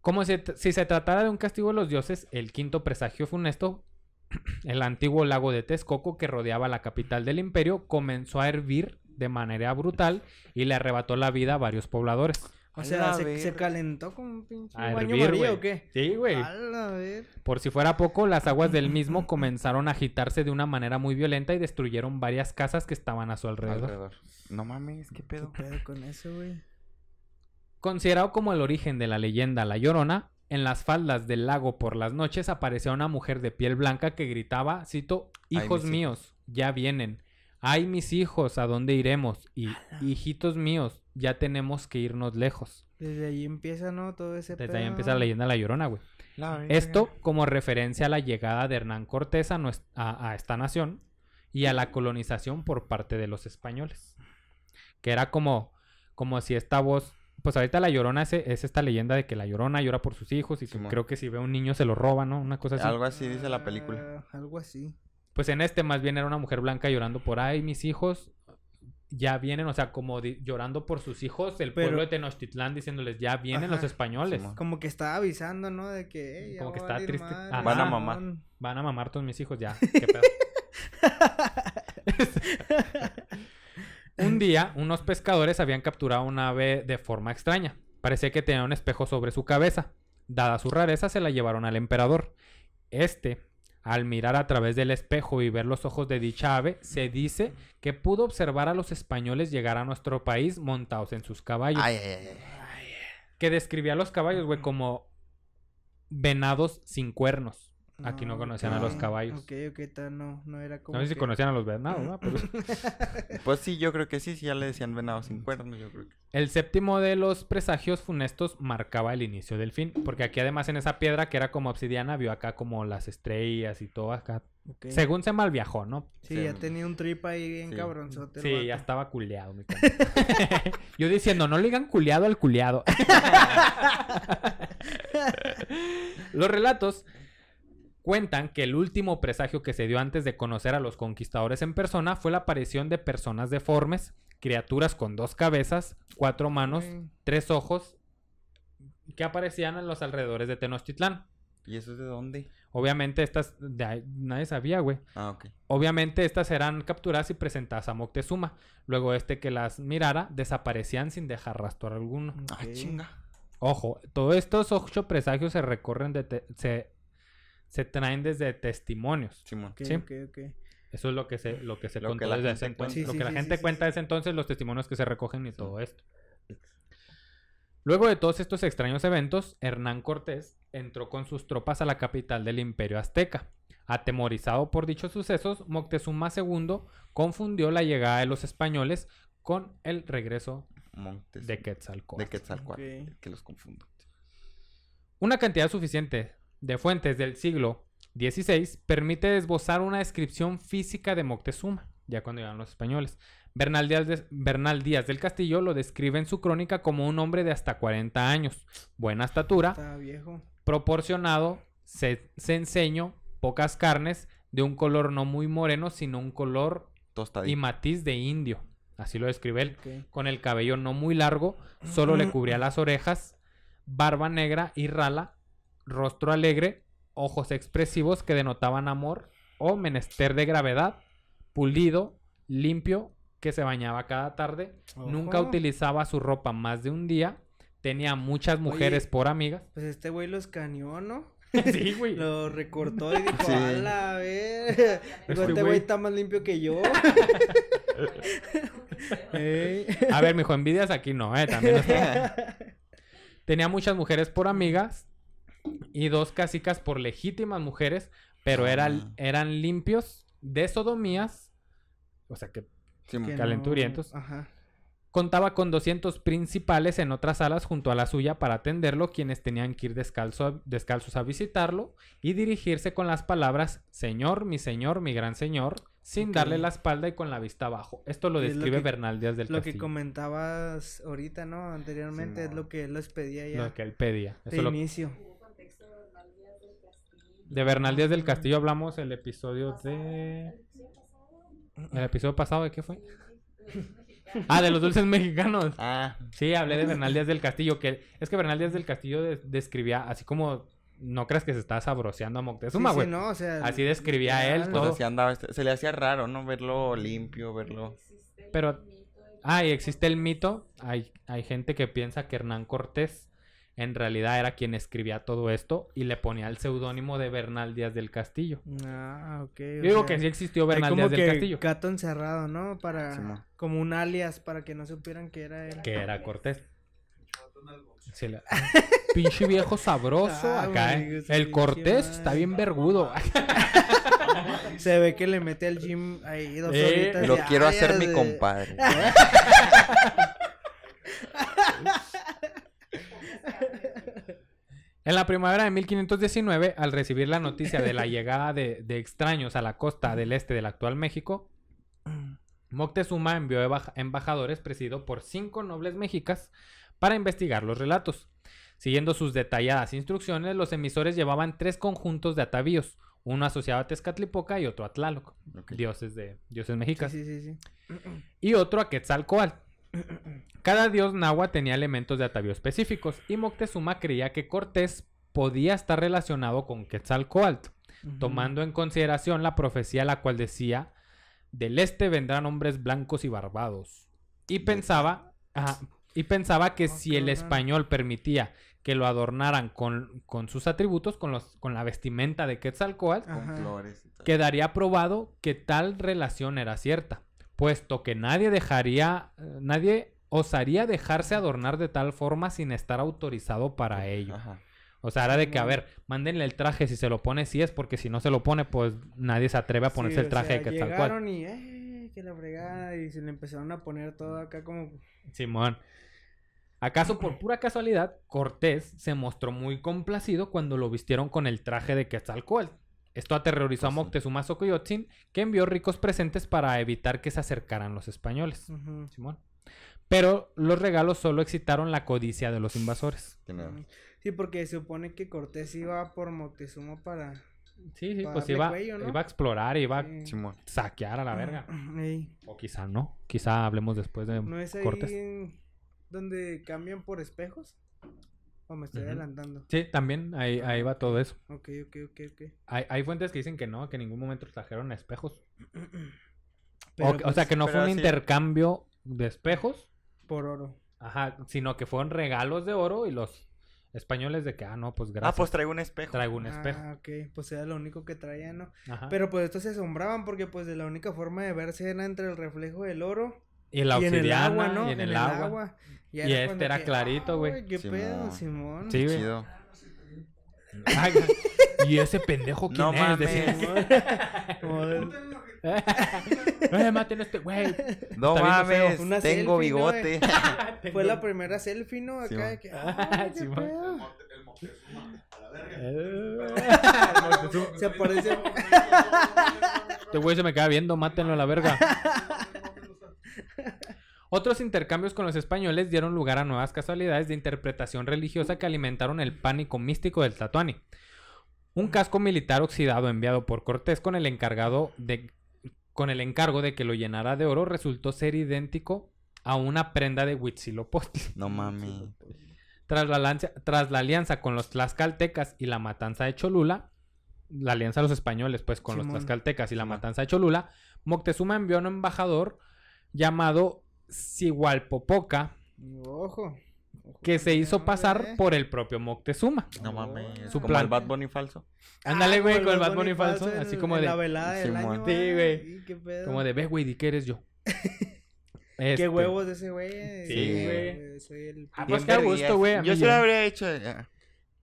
Como si, si se tratara de un castigo de los dioses, el quinto presagio funesto, el antiguo lago de Texcoco que rodeaba la capital del imperio, comenzó a hervir de manera brutal y le arrebató la vida a varios pobladores. O A sea, se, calentó como un pinche A baño hervir, María. ¿o qué? Sí, güey. Por si fuera poco, las aguas del mismo comenzaron a agitarse de una manera muy violenta y destruyeron varias casas que estaban a su alrededor. Alrededor. No mames, qué ¿Qué pedo. pedo con eso, güey? Considerado como el origen de la leyenda La Llorona, en las faldas del lago por las noches aparecía una mujer de piel blanca que gritaba, cito, Ay, hijos míos, ya vienen. Ay, mis hijos, ¿a dónde iremos? Y hijitos míos, ya tenemos que irnos lejos. Desde ahí empieza, ¿no? Todo ese Desde ahí empieza la leyenda La Llorona, güey. La. Esto como referencia a la llegada de Hernán Cortés a, a- a esta nación y a la colonización por parte de los españoles. Que era como, como si esta voz... Pues ahorita la llorona es, es esta leyenda de que la llorona llora por sus hijos y que creo que si ve a un niño se lo roba, ¿no? Una cosa así. Algo así dice la película. Ah, algo así. Pues en este más bien era una mujer blanca llorando por, ay, mis hijos ya vienen, o sea, como llorando por sus hijos, el Pero- pueblo de Tenochtitlán diciéndoles, ya vienen los españoles. Como que estaba avisando, ¿no? De que, "Ey, ya Como que a valer triste. Ajá. Van a Simón". mamar. Van a mamar todos mis hijos ya. ¿Qué pedo? un día, unos pescadores habían capturado un ave de forma extraña. Parecía que tenía un espejo sobre su cabeza. Dada su rareza, se la llevaron al emperador. Este, al mirar a través del espejo y ver los ojos de dicha ave, se dice que pudo observar a los españoles llegar a nuestro país montados en sus caballos. Ay, ay, ay. Que describía a los caballos, güey, como venados sin cuernos. Aquí no conocían a los caballos. Ok, ok, ta- no, no era como No sé si que- conocían a los venados, ¿no? Pero- Pues sí, yo creo que sí, sí, ya le decían venado sin cuernos, yo creo que. El séptimo de los presagios funestos marcaba el inicio del fin. Porque aquí además en esa piedra que era como obsidiana, vio acá como las estrellas y todo acá. Según se malviajó, ¿no? Sí, Sí. ya tenía un trip ahí bien Sí. cabronzote. Sí, ya estaba culeado, mi. Yo diciendo, no le digan culeado al culeado. Los relatos cuentan que el último presagio que se dio antes de conocer a los conquistadores en persona fue la aparición de personas deformes, criaturas con dos cabezas, cuatro manos, tres ojos, que aparecían en los alrededores de Tenochtitlán. ¿Y eso es de dónde? Obviamente estas, de ahí nadie sabía, güey. Ah, ok. Obviamente estas eran capturadas y presentadas a Moctezuma. Luego este que las mirara desaparecían sin dejar rastro alguno. Ah, chinga. Ojo, todos estos ocho presagios se recorren de te- se, se traen desde testimonios. Simón. Ok, Sí. ok, ok. Eso es lo que se, lo que se Lo contó que la desde gente ese entonces. cuenta. lo Sí, que sí, la gente sí, cuenta sí. desde entonces, los testimonios que se recogen y todo esto. Luego de todos estos extraños eventos, Hernán Cortés entró con sus tropas a la capital del Imperio Azteca. Atemorizado por dichos sucesos, Moctezuma II confundió la llegada de los españoles con el regreso Montes. de Quetzalcóatl. De Quetzalcóatl. Ok. Que los confundo. Una cantidad suficiente de fuentes del siglo XVI permite esbozar una descripción física de Moctezuma, ya cuando llegaron los españoles. Bernal Díaz, de- Bernal Díaz del Castillo lo describe en su crónica como un hombre de hasta 40 años, buena estatura, viejo. proporcionado, se, enseño, pocas carnes, de un color no muy moreno, sino un color y matiz de indio. Así lo describe él con el cabello no muy largo, solo le cubría las orejas, barba negra y rala, rostro alegre, ojos expresivos que denotaban amor o menester de gravedad, pulido, limpio, que se bañaba cada tarde, nunca utilizaba su ropa más de un día, tenía muchas mujeres Oye. por amigas. Pues este güey lo escaneó, ¿no? sí, güey. Lo recortó y dijo, Sí. ala, a ver. Digo, Este güey- está más limpio que yo. A ver, mijo, envidias aquí no, eh, también está- Tenía muchas mujeres por amigas y dos casicas por legítimas mujeres, pero eran, Ah. eran limpios de sodomías. O sea que. Que calenturientos. no- Ajá. contaba con 200 principales en otras salas junto a la suya para atenderlo, quienes tenían que ir descalzo, descalzos a visitarlo y dirigirse con las palabras Señor, mi señor, mi gran señor, sin darle la espalda y con la vista abajo. Esto lo lo describe que- Bernal Díaz del Lo que Castillo. comentabas ahorita, ¿no? Anteriormente es lo que él les pedía ya. Lo que él pedía. de Eso lo- inicio. De Bernal Díaz del Castillo hablamos el episodio de... ¿El episodio pasado de qué fue? Ah, de los dulces mexicanos. Ah, Sí, hablé de Bernal Díaz del Castillo, que es que Bernal Díaz del Castillo de- describía así como... No creas que se está sabroseando a Sí, Moctezuma, sí, güey. no, o sea, Así describía él pues todo. así andaba. Se le hacía raro, ¿no? Verlo limpio, verlo. Pero... Ah, y existe el mito. Hay, hay gente que piensa que Hernán Cortés en realidad era quien escribía todo esto y le ponía el seudónimo de Bernal Díaz del Castillo. Ah, ok. Yo digo sea, que sí existió Bernal Díaz del que Castillo. gato encerrado, ¿no? Para... Como un alias para que no supieran que era él. Que era Cortés. Sí, la- Pinche viejo sabroso Ah, acá, ¿eh? El Cortés está bien vergudo. Se ve que le mete al gym ahí dos Eh, horitas. Lo quiero "Ay, hacer mi compadre. En la primavera de 1519, al recibir la noticia de la llegada de, de extraños a la costa del este del actual México, Moctezuma envió embajadores presidido por cinco nobles mexicas para investigar los relatos. Siguiendo sus detalladas instrucciones, los emisores llevaban tres conjuntos de atavíos, uno asociado a Tezcatlipoca y otro a Tlaloc, dioses de dioses mexicas, sí, sí, sí. y otro a Quetzalcoatl. Cada dios náhuatl tenía elementos de atavío específicos y Moctezuma creía que Cortés podía estar relacionado con Quetzalcoatl, tomando en consideración la profecía la cual decía del este vendrán hombres blancos y barbados. Y pensaba, ajá, y pensaba que Ah, si el español permitía que lo adornaran con, con sus atributos, con, los, con la vestimenta de Quetzalcoatl. Con flores quedaría probado que tal relación era cierta, puesto que nadie dejaría, nadie osaría dejarse adornar de tal forma sin estar autorizado para ello. Ajá. O sea, era de que, a Simón. ver, mándenle el traje si se lo pone, si es, porque si no se lo pone, pues nadie se atreve a ponerse Sí, el o traje sea, de Quetzalcóatl. Llegaron y, eh, que la fregada, y se le empezaron a poner todo acá como... Simón. ¿Acaso por pura casualidad, Cortés se mostró muy complacido cuando lo vistieron con el traje de Quetzalcóatl? Esto aterrorizó a Pues. Moctezuma Xocoyotzin, que envió ricos presentes para evitar que se acercaran los españoles. Simón. Pero los regalos solo excitaron la codicia de los invasores. Sí, porque se supone que Cortés iba por Moctezuma para... Sí, sí, Para pues iba, cuello, ¿no? iba a explorar, iba a Sí. Saquear a la verga. O quizá no. Quizá hablemos después de ¿No es ahí Cortés. donde cambian por espejos? ¿O me estoy adelantando? Sí, también ahí, ahí va todo eso. Ok, ok, ok, ok. Hay, hay fuentes que dicen que no, que en ningún momento trajeron espejos. Pero, o, sea, pues, que no fue un sí. intercambio de espejos, Por oro. ajá, sino que fueron regalos de oro y los españoles de que, ah, no, pues gracias. Ah, pues traigo un espejo. traigo un espejo. Ah, ok. Pues era lo único que traían, ¿no? Ajá. Pero pues estos se asombraban porque pues de la única forma de verse era entre el reflejo del oro y la y en el agua, ¿no? y en el, agua. Ya Y era este era que, clarito, güey. "Ay, ¿Qué pedo, Simón. Simón? Sí, güey. Chido. Y ese pendejo, ¿quién No es? mames. Decía. Eh, maten a este güey. No mames, Una tengo selfie, ¿no, bigote. Fue la primera selfie, ¿no? Acá Simón. de que, "Ay, qué Simón. pedo". Eh, Se aparece. Este güey se me queda viendo, mátenlo a la verga. Otros intercambios con los españoles dieron lugar a nuevas casualidades de interpretación religiosa que alimentaron el pánico místico del Tlatoani. Un casco militar oxidado enviado por Cortés con el encargado de con el encargo de que lo llenara de oro resultó ser idéntico a una prenda de Huitzilopochtli. No mames. Tras la, tras la alianza con los tlaxcaltecas y la matanza de Cholula, la alianza de los españoles, pues, con los tlaxcaltecas y la Simón. matanza de Cholula, Moctezuma envió a un embajador llamado Sigualpopoca, Ojo. que se hizo pasar por por el propio Moctezuma. No mames. Su Como plan. el Bad Bunny falso. Ándale, güey, con el Bad Bunny falso, en- así como de, la velada del Simón. año. Sí, güey. qué como de, ve, güey, di que eres yo. Qué Este, huevos de ese güey. Sí, güey. Soy el. Ah, pues qué gusto, güey, Yo se lo habría hecho.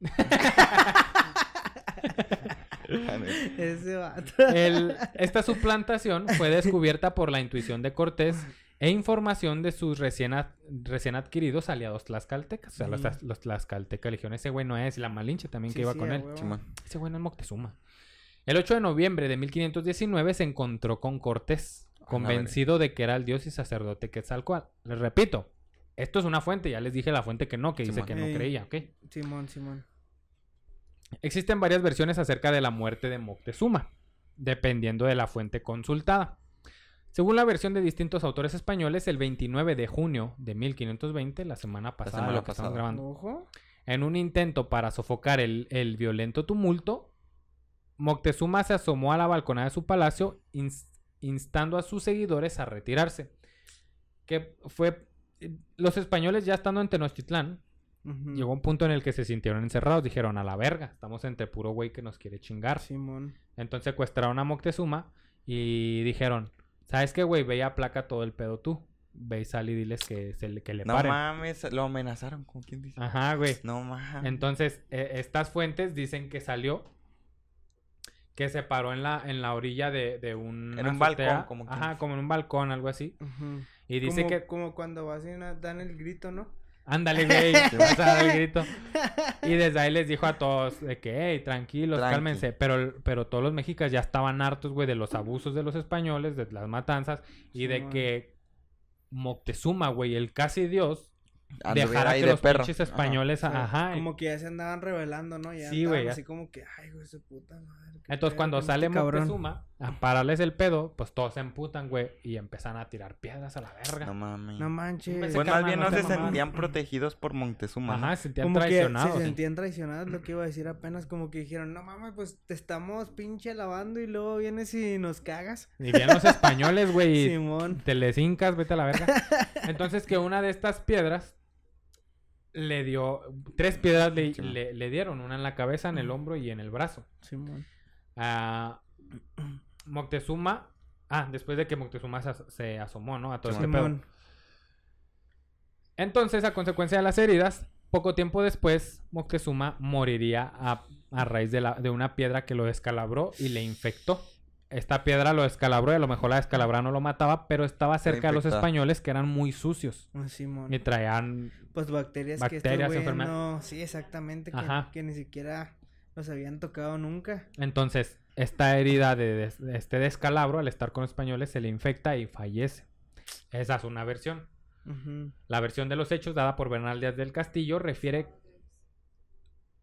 ya. Ese vato. El- esta suplantación fue descubierta por la intuición de Cortés e información de sus recién, ad- recién adquiridos aliados tlaxcaltecas. O sea, los, los tlaxcaltecas eligieron ese güey no es, y la Malinche también que iba sí, con él. huevo. Ese güey no es Moctezuma. El 8 de noviembre de 1519 se encontró con Cortés, convencido de que era el dios y sacerdote Quetzalcóatl. Les repito, esto es una fuente, ya les dije la fuente que no, que dice que no creía, ¿ok? Simón, Simón. Existen varias versiones acerca de la muerte de Moctezuma, dependiendo de la fuente consultada. Según la versión de distintos autores españoles, el 29 de junio de 1520, la semana pasada, semana lo que estamos pasada. grabando, Ojo. en un intento para sofocar el, el violento tumulto, Moctezuma se asomó a la balconada de su palacio, ins- instando a sus seguidores a retirarse. Que fue. Los españoles, ya estando en Tenochtitlán, Llegó un punto en el que se sintieron encerrados. Dijeron, a la verga, estamos entre puro güey que nos quiere chingar. Simón. Entonces secuestraron a Moctezuma y dijeron, ¿sabes qué, güey? Ve y aplaca todo el pedo tú. Ve y sal y diles que, se le, que le No paren. mames, lo amenazaron. ¿Con quién dice? Ajá, güey. No mames. Entonces, eh, estas fuentes dicen que salió, que se paró en la, en la orilla de, de un... En un balcón, como quien Ajá, dice. como en un balcón, algo así. Y dice como, que... Como cuando vas y una- dan el grito, ¿no? Ándale, güey, te vas a dar el grito. Y desde ahí les dijo a todos de que, hey, tranquilos, Tranqui. cálmense. Pero, pero todos los mexicas ya estaban hartos, güey, de los abusos de los españoles, de las matanzas y de que Moctezuma, güey, el casi dios, Anduviera dejara que de los perro. pinches Ajá. españoles, sea, ajá. Como que ya se andaban revelando, ¿no? Ya Sí, andaban güey. Así como que, ay, güey, su puta madre. Entonces pedo cuando sale cabrón. Moctezuma a pararles el pedo, pues todos se emputan, güey, y empiezan a tirar piedras a la verga. No mames. No manches. Pues más bien no no se mamaron. sentían protegidos por Montezuma. Ajá, se sentían como traicionados. que se sentían traicionados, lo que iba a decir apenas, como que dijeron, no mames, pues te estamos pinche lavando y luego vienes y nos cagas. Y bien los españoles, güey, Simón. te les hincas, vete a la verga. Entonces que una de estas piedras le dio, tres piedras le- le dieron, una en la cabeza, en el hombro y en el brazo. Simón. Ah, Moctezuma, ah, después de que Moctezuma se, as- se asomó, ¿no? A todo este pedo. Entonces, a consecuencia de las heridas, poco tiempo después, Moctezuma moriría a, a raíz de, la, de una piedra que lo descalabró y le infectó. Esta piedra lo descalabró y a lo mejor la descalabra no lo mataba, pero estaba cerca de los españoles que eran muy sucios Ah, Simón. y traían... Pues bacterias, que Bacterias, estos güeyes enfermedad- no... Sí, exactamente, que, Ajá. que ni siquiera los habían tocado nunca. Entonces, esta herida de, este descalabro, al estar con los españoles, se le infecta y fallece. Esa es una versión. La versión de los hechos dada por Bernal Díaz del Castillo refiere...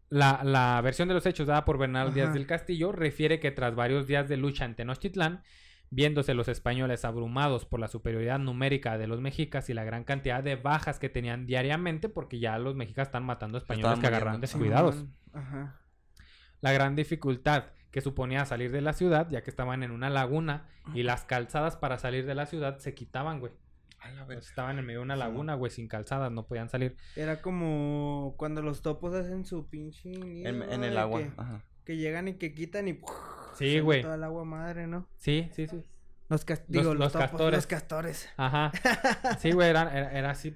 La, la versión de los hechos dada por Bernal Díaz del Castillo refiere que tras varios días de lucha en Tenochtitlán, Viéndose los españoles abrumados por la superioridad numérica de los mexicas y la gran cantidad de bajas que tenían diariamente, porque ya los mexicas están matando españoles estaban que muriendo. descuidados. Ajá. La gran dificultad que suponía salir de la ciudad, ya que estaban en una laguna y las calzadas para salir de la ciudad se quitaban, güey. A la Pues estaban en medio de una laguna, güey, sin calzadas, no podían salir. Era como cuando los topos hacen su pinche nido, En, el agua. Que, Ajá. que llegan y que quitan y Sí, sale güey. Toda el agua madre, ¿no? Sí, sí, sí. Los, cas- Los- digo, los, los topos, castores. Los castores. Ajá. Sí, güey, era, era, era así.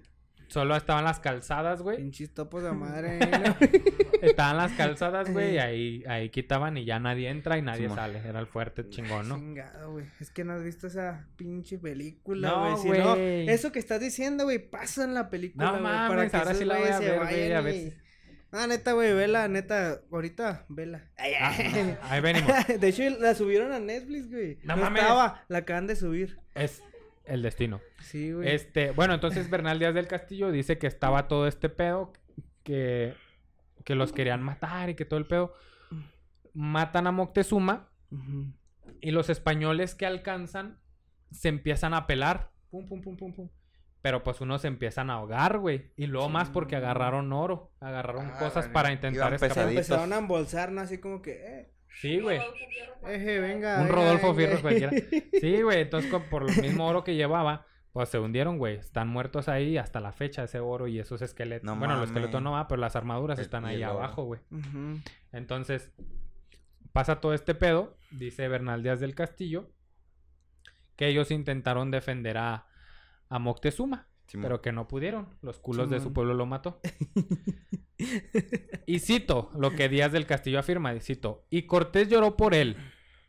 Solo estaban las calzadas, güey. Pinches topos de madre. ¿no? Estaban las calzadas, güey, y ahí, ahí quitaban y ya nadie entra y nadie sale. Era el fuerte chingón, ¿no? Chingado, güey. Es que no has visto esa pinche película, No, güey. Si no, eso que estás diciendo, güey, pasa en la película, No mames, ahora esos sí la voy a ver, güey, a Ah, neta, güey, vela, neta. Ahorita, vela. Ah, ahí venimos. de hecho, la subieron a Netflix, güey. No No, mames. estaba, la acaban de subir. Es el destino. Sí, güey. Este, bueno, entonces Bernal Díaz del Castillo dice que estaba todo este pedo, que, que los querían matar y que todo el pedo. Matan a Moctezuma y los españoles que alcanzan se empiezan a pelar. Pum, pum, pum, pum, pum. Pero pues unos se empiezan a ahogar, güey. Y luego más porque agarraron oro. Agarraron Ah, cosas para intentar escapar. pesaditos. Empezaron a embolsar, ¿no? Así como que, eh. Sí, güey. Eje, venga. Un venga, Rodolfo venga. Fierro cualquiera. Sí, güey. Entonces, por el mismo oro que llevaba, pues se hundieron, güey. Están muertos ahí hasta la fecha ese oro y esos esqueletos. No bueno, los mames. esqueletos no va, pero las armaduras El- están ahí oro. abajo, güey. Entonces, pasa todo este pedo, dice Bernal Díaz del Castillo, que ellos intentaron defender a, a Moctezuma, Simón. pero que no pudieron. Los culos de su pueblo lo mató. y cito lo que Díaz del Castillo afirma, y cito, y Cortés lloró por él,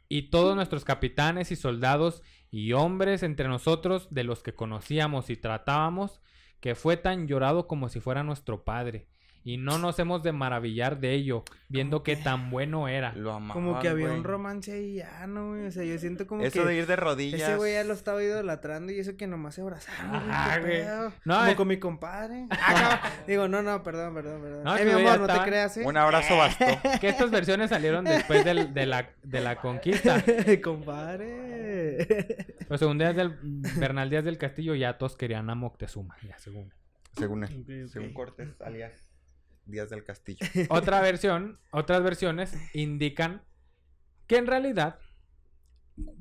y todos nuestros capitanes y soldados y hombres entre nosotros, de los que conocíamos y tratábamos, que fue tan llorado como si fuera nuestro padre. Y no nos hemos de maravillar de ello, viendo ¿Cómo que que? tan bueno era. Lo amaban, Como que había un romance ahí ya, ¿no, güey? O sea, yo siento como Eso que... de ir de rodillas. Ese güey ya lo estaba idolatrando y eso que nomás se abrazaron, güey. Ajá, qué güey. pedo. No, Como es- con mi compadre. Ah. Digo, no, no, perdón, perdón, perdón. No, eh, que mi amor, no te creas, ¿eh? Un abrazo bastó. Que estas versiones salieron después del- de, la, de la conquista. compadre. Pero según Díaz del, Bernal Díaz del Castillo, ya todos querían a Moctezuma, ya según. Según él. Ok, ok. Según Cortés, alias Díaz del Castillo. Otra versión, otras versiones indican que en realidad,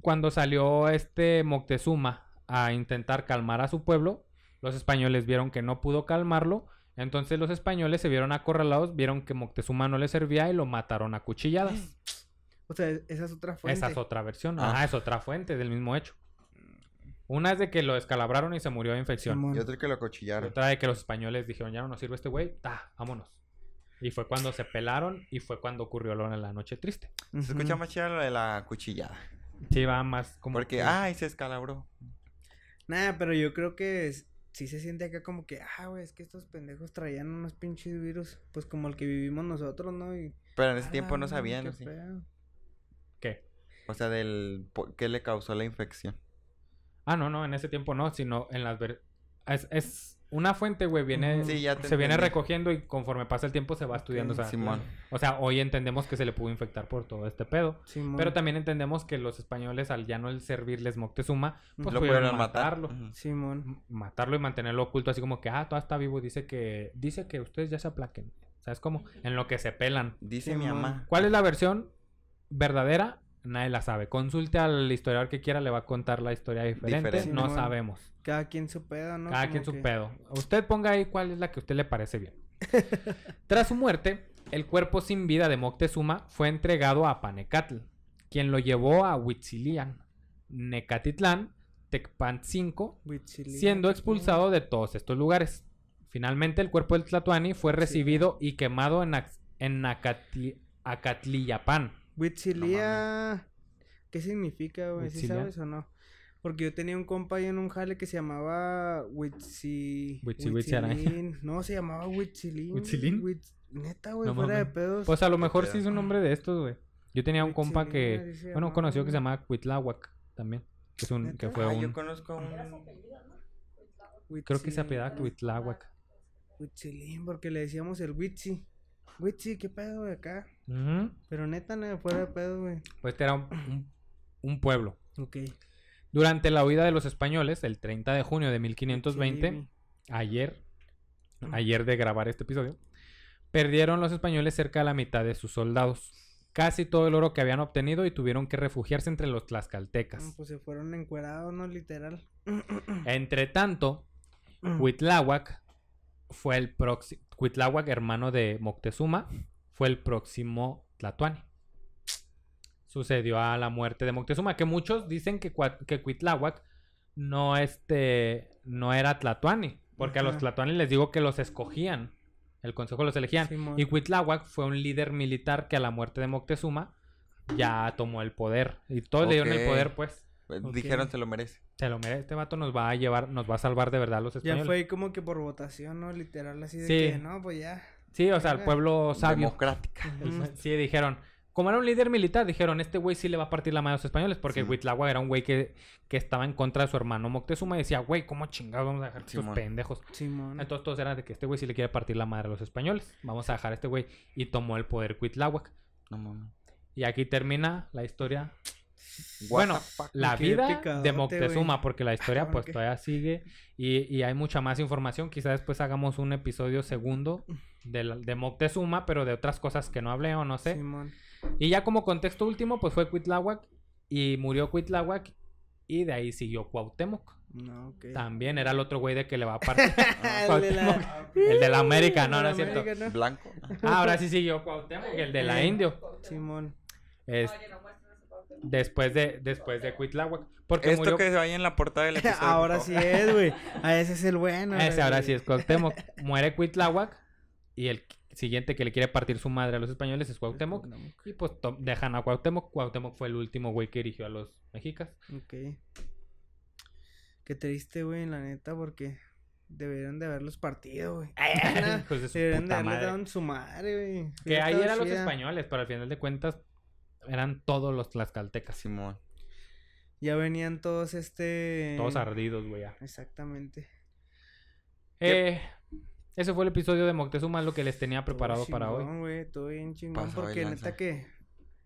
cuando salió este Moctezuma a intentar calmar a su pueblo, los españoles vieron que no pudo calmarlo, entonces los españoles se vieron acorralados, vieron que Moctezuma no les servía y lo mataron a cuchilladas. O sea, esa es otra fuente. Esa es otra versión, Ah. ah, es otra fuente del mismo hecho. Una es de que lo descalabraron y se murió de infección. Y otro que lo Y cochillaron. otra de que los españoles dijeron, ya no nos sirve este güey, ta, vámonos. Y fue cuando se pelaron y fue cuando ocurrió lo de la noche triste. Se escucha más chido lo de la cuchillada. Sí, va más como... Porque, que- ay, se escalabró. Nah, pero yo creo que es- sí se siente acá como que, ah, güey, es que estos pendejos traían unos pinches virus, pues como el que vivimos nosotros, ¿no? Y, Pero en ese "Ah, tiempo no sabían. Sí. pedo". ¿Qué? O sea, del qué le causó la infección. Ah, no, no, en ese tiempo no, sino en las... ver- Es, es una fuente, güey, viene... Sí, ya te se viene recogiendo y conforme pasa el tiempo se va estudiando. O, sea, Simón. o sea, hoy entendemos que se le pudo infectar por todo este pedo. Simón. Pero también entendemos que los españoles, al ya no el servirles Moctezuma, pues Lo pudieron pudieron matar. matarlo. Ujú. Simón. Matarlo y mantenerlo oculto, así como que, ah, todavía está vivo. Dice que, dice que ustedes ya se aplaquen. ¿Sabes cómo? En lo que se pelan. Dice mi mamá. ¿Cuál es la versión verdadera? Nadie la sabe. Consulte al historiador que quiera, le va a contar la historia diferente. Diferente. No sabemos. Cada quien su pedo, ¿no? Cada Como quien su que- pedo. Usted ponga ahí cuál es la que a usted le parece bien. Tras su muerte, el cuerpo sin vida de Moctezuma fue entregado a Panecatl, quien lo llevó a Huitzilian, Necatitlán, Tecpancinco, siendo expulsado de todos estos lugares. Finalmente, el cuerpo del Tlatuani fue recibido y quemado en, en Acatli-. Pedo. Huitzilía. ¿Qué significa, güey? ¿Sí Huitzilia. sabes o no? Porque yo tenía un compa ahí en un jale que se llamaba Huitzi... Huitzilín. No, se llamaba Huitzilín. ¿Huitzilín? Huitz- Neta, güey, No fuera de pedos. Pues a lo mejor sí es un nombre de estos, güey. Yo tenía un compa que, bueno, un conocido que se llamaba. Cuitláhuac también. Que, es un, que fue Ah, yo conozco un. Creo que se apellidaba Huitzilín. Cuitláhuac. Huitzilín, porque le decíamos el Huitzi. Huitzi, ¿qué pedo, güey, acá? Pero neta, no, fuera de pedo, güey. Pues este era un, un- un pueblo. Ok. Durante la huida de los españoles, el 30 de junio de 1520, Sí, ayer, ayer de grabar este episodio, perdieron los españoles cerca de la mitad de sus soldados. Casi todo el oro que habían obtenido y tuvieron que refugiarse entre los tlaxcaltecas. pues se fueron encuerados, ¿no? Literal. Entre tanto, Huitláhuac fue el próximo. Huitláhuac, hermano de Moctezuma, fue el próximo Tlatuani. Sucedió a la muerte de Moctezuma, que muchos dicen que, que Cuitláhuac no, este, no era Tlatuani, porque a los. Tlatuani les digo que los escogían, el consejo los elegían. Y Cuitláhuac fue un líder militar que a la muerte de Moctezuma ya tomó el poder. Y todos le dieron el poder, pues. Dijeron se lo merece. Se lo merece. Este vato nos va a llevar, nos va a salvar de verdad los Ya españoles. fue como que por votación, ¿no? Literal, así de Sí. que, no, pues ya. Sí, o sea, el pueblo sabio. Democrática. Sí, dijeron. Como era un líder militar, dijeron, este güey sí le va a partir la mano a los españoles. Porque Sí. Era un güey que, que estaba en contra de su hermano Moctezuma. Y decía, güey, ¿cómo chingados vamos a dejar estos pendejos? Simón. Entonces todos eran de que este güey sí le quiere partir la madre a los españoles. Vamos a dejar a este güey. Y tomó el poder Huitláhuac. No mames. Y aquí termina la historia. Bueno? La vida de Moctezuma, porque la historia pues todavía sigue y, y hay mucha más información. Quizá después hagamos un episodio segundo de, la- de Moctezuma, pero de otras cosas que no hablé o no sé. Simón. Y ya como contexto último, pues fue Cuitláhuac y murió Cuitláhuac y de ahí siguió Cuauhtémoc. No. También era el otro güey de que le va a partir. el de la... el de la América, no, no es cierto. Blanco. Ah, ahora sí siguió Cuauhtémoc, el de la Eh. Indio. Simón. Es- después de después de Cuitláhuac. Porque Esto murió... que se vaya en la portada del episodio. Ahora sí es, güey. A ese es el bueno. Ese ahora sí es Cuauhtémoc. Muere Cuitláhuac y el siguiente que le quiere partir su madre a los españoles es Cuauhtémoc. Y pues dejan a Cuauhtémoc. Cuauhtémoc fue el último güey que erigió a los mexicas. Ok. Qué triste, güey, la neta, porque deberían de haberlos partido, güey. Deberían de haberles dado en su madre, güey. Que ahí eran los españoles, pero al final de cuentas eran todos los tlaxcaltecas. Simón. Ya venían todos este. Todos ardidos, güey. ya. Exactamente. Eh, ese fue el episodio de Moctezuma, lo que les tenía preparado para hoy. güey, estuvo bien chingón porque neta que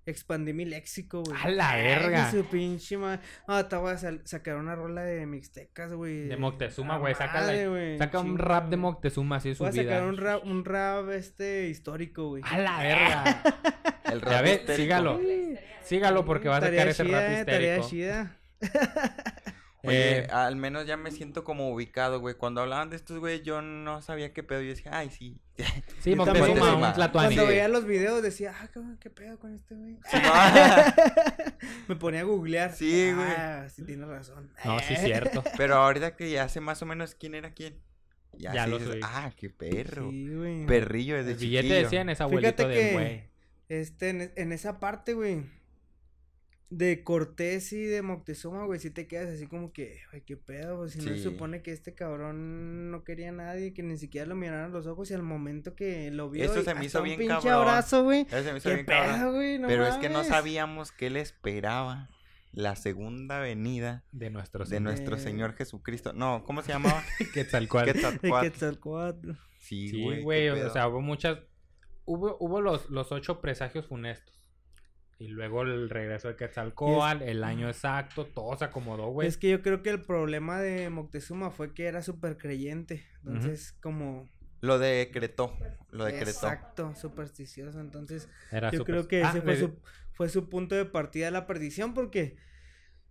expandí mi léxico, güey. ¡A la Ay, verga! Su pinche madre. Ah, te voy a sacar una rola de mixtecas, güey. De Moctezuma, güey, sácala. Saca un rap de. Moctezuma, así de su Voy a vida. sacar un rap, un rap este histórico, güey. ¡A la verga! El ya histérico. sígalo. Sígalo porque va a sacar ese rap tarea histérico. chida. Oye, Eh, al menos ya me siento como ubicado, güey. Cuando hablaban de estos, güey, yo no sabía qué pedo. Yo decía, ay, sí. Sí, Moctezuma, un tlatoani. Cuando veía los videos decía, ah, cabrón, qué pedo con este güey. Me ponía a googlear. Sí, güey. Ah, sí tienes razón. No, sí, cierto. Pero ahorita que ya sé más o menos quién era quién. Ya, Ya sí lo dices. Ah, qué perro. Sí, güey. Perrillo desde El billete de chiquillo. 100 es abuelito Fíjate de que- güey. Este, en, en esa parte, güey. De Cortés y de Moctezuma, güey, si te quedas así como que, ay, qué pedo, pues si no se Sí. supone que este cabrón no quería a nadie, que ni siquiera lo miraran a los ojos y al momento que lo vio, Eso se me hizo un bien pinche cabrón. abrazo, güey. Eso se me hizo Qué bien cabrón. pedo, güey, no Pero es que no sabíamos que él esperaba la segunda venida De nuestros de nuestro. Señor Jesucristo. No, ¿cómo se llamaba? Quetzalcóatl. De Quetzalcóatl. Quetzalcóatl. Sí, Sí, güey. güey, qué o sea, hubo muchas... Hubo, hubo los, los ocho presagios funestos. Y luego el regreso de Quetzalcóatl, el año exacto, todo se acomodó, güey. Es que yo creo que el problema de Moctezuma fue que era súper creyente. Entonces, como. Lo decretó. Lo decretó. Exacto, supersticioso. Entonces, Era yo creo que Ah, ese fue le- su, fue su punto de partida a la perdición porque.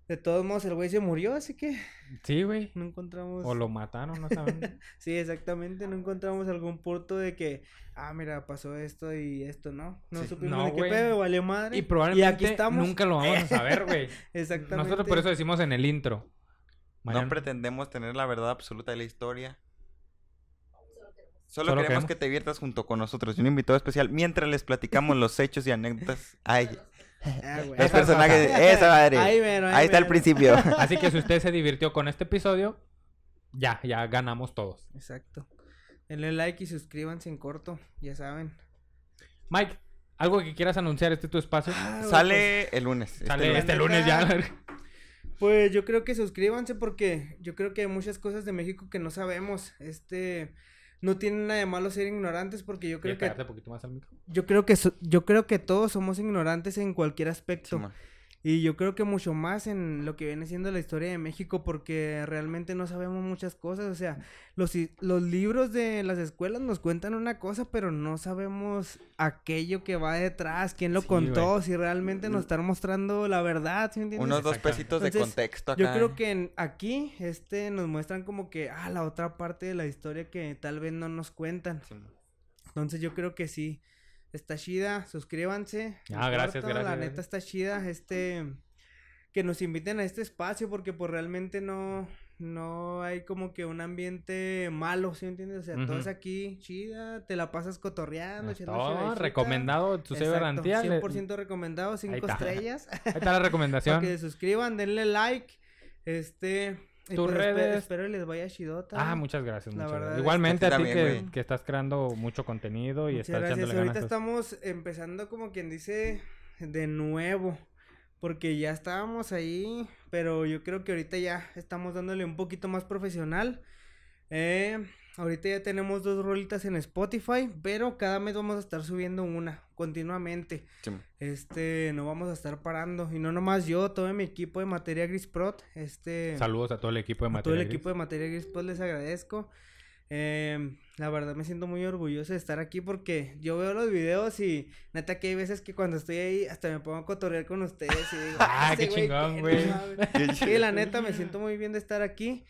De todos modos, el güey se murió, así que Sí, güey. no encontramos. O lo mataron, no saben. Sí, exactamente, no encontramos algún punto de que, ah, mira, pasó esto y esto, ¿no? No Sí. supimos No, de qué pedo, valió madre. y probablemente aquí estamos. nunca lo vamos a saber, güey. Exactamente. Nosotros por eso decimos en el intro. No pretendemos tener la verdad absoluta de la historia. Solo, Solo queremos queremos- que te diviertas junto con nosotros. Y un invitado especial mientras les platicamos los hechos y anécdotas. Ay, Ah, güey. los Esa personajes. Esa madre. Ahí mero, ahí Ahí está el principio. Así que si usted se divirtió con este episodio, ya, ya ganamos todos. Exacto. Denle like y suscríbanse en corto, ya saben. Mike, ¿algo que quieras anunciar? Este es tu espacio. Ah, Sale el lunes. este Sale lunes. este lunes ya. Pues, pues yo creo que suscríbanse porque yo creo que hay muchas cosas de México que no sabemos. Este no tiene nada de malo ser ignorantes porque yo creo ¿Quieres que un poquito más al micro? yo creo que so- yo creo que todos somos ignorantes en cualquier aspecto. Simón. Y yo creo que mucho más en lo que viene siendo la historia de México porque realmente no sabemos muchas cosas. O sea, los, los libros de las escuelas nos cuentan una cosa, pero no sabemos aquello que va detrás, quién lo Sí, contó, si realmente nos están mostrando la verdad, ¿sí me entiendes? Unos dos pesitos de contexto acá. Yo creo que en- aquí este nos muestran como que ah la otra parte de la historia que tal vez no nos cuentan. Sí. Entonces yo creo que sí está chida, suscríbanse. Ah, gracias, cuarto, La gracias, neta gracias. está chida este que nos inviten a este espacio porque pues realmente no no hay como que un ambiente malo, ¿sí entiendes? O sea, todo es aquí chida, te la pasas cotorreando, todo recomendado, tu Exacto, garantía. le- 100% recomendado, 5 está. estrellas. Ahí está la recomendación. Que se suscriban, denle like. Este. Tus pues redes. Espero, les vaya chidota. Ah, muchas gracias, La muchas verdad gracias. Igualmente A a ti también, que, estás creando mucho contenido y Muchas estás gracias. echándole Ahorita ganas. estamos empezando como quien dice de nuevo. Porque ya estábamos ahí. Pero yo creo que ahorita ya estamos dándole un poquito más profesional. Eh, ahorita ya tenemos dos rolitas en Spotify. Pero cada mes vamos a estar subiendo una continuamente. Sí. Este, no vamos a estar parando. Y no nomás yo, todo mi equipo de Materia Gris Prot. Este. Saludos a todo el equipo de A todo Materia el Gris. equipo de Materia Gris, pues les agradezco. Em, la verdad me siento muy orgulloso de estar aquí porque yo veo los videos y neta que hay veces que cuando estoy ahí hasta me pongo a cotorrear con ustedes y digo, Ah, "Este qué chingón, güey. No mames". Qué Sí, chido. la neta me siento muy bien de estar aquí.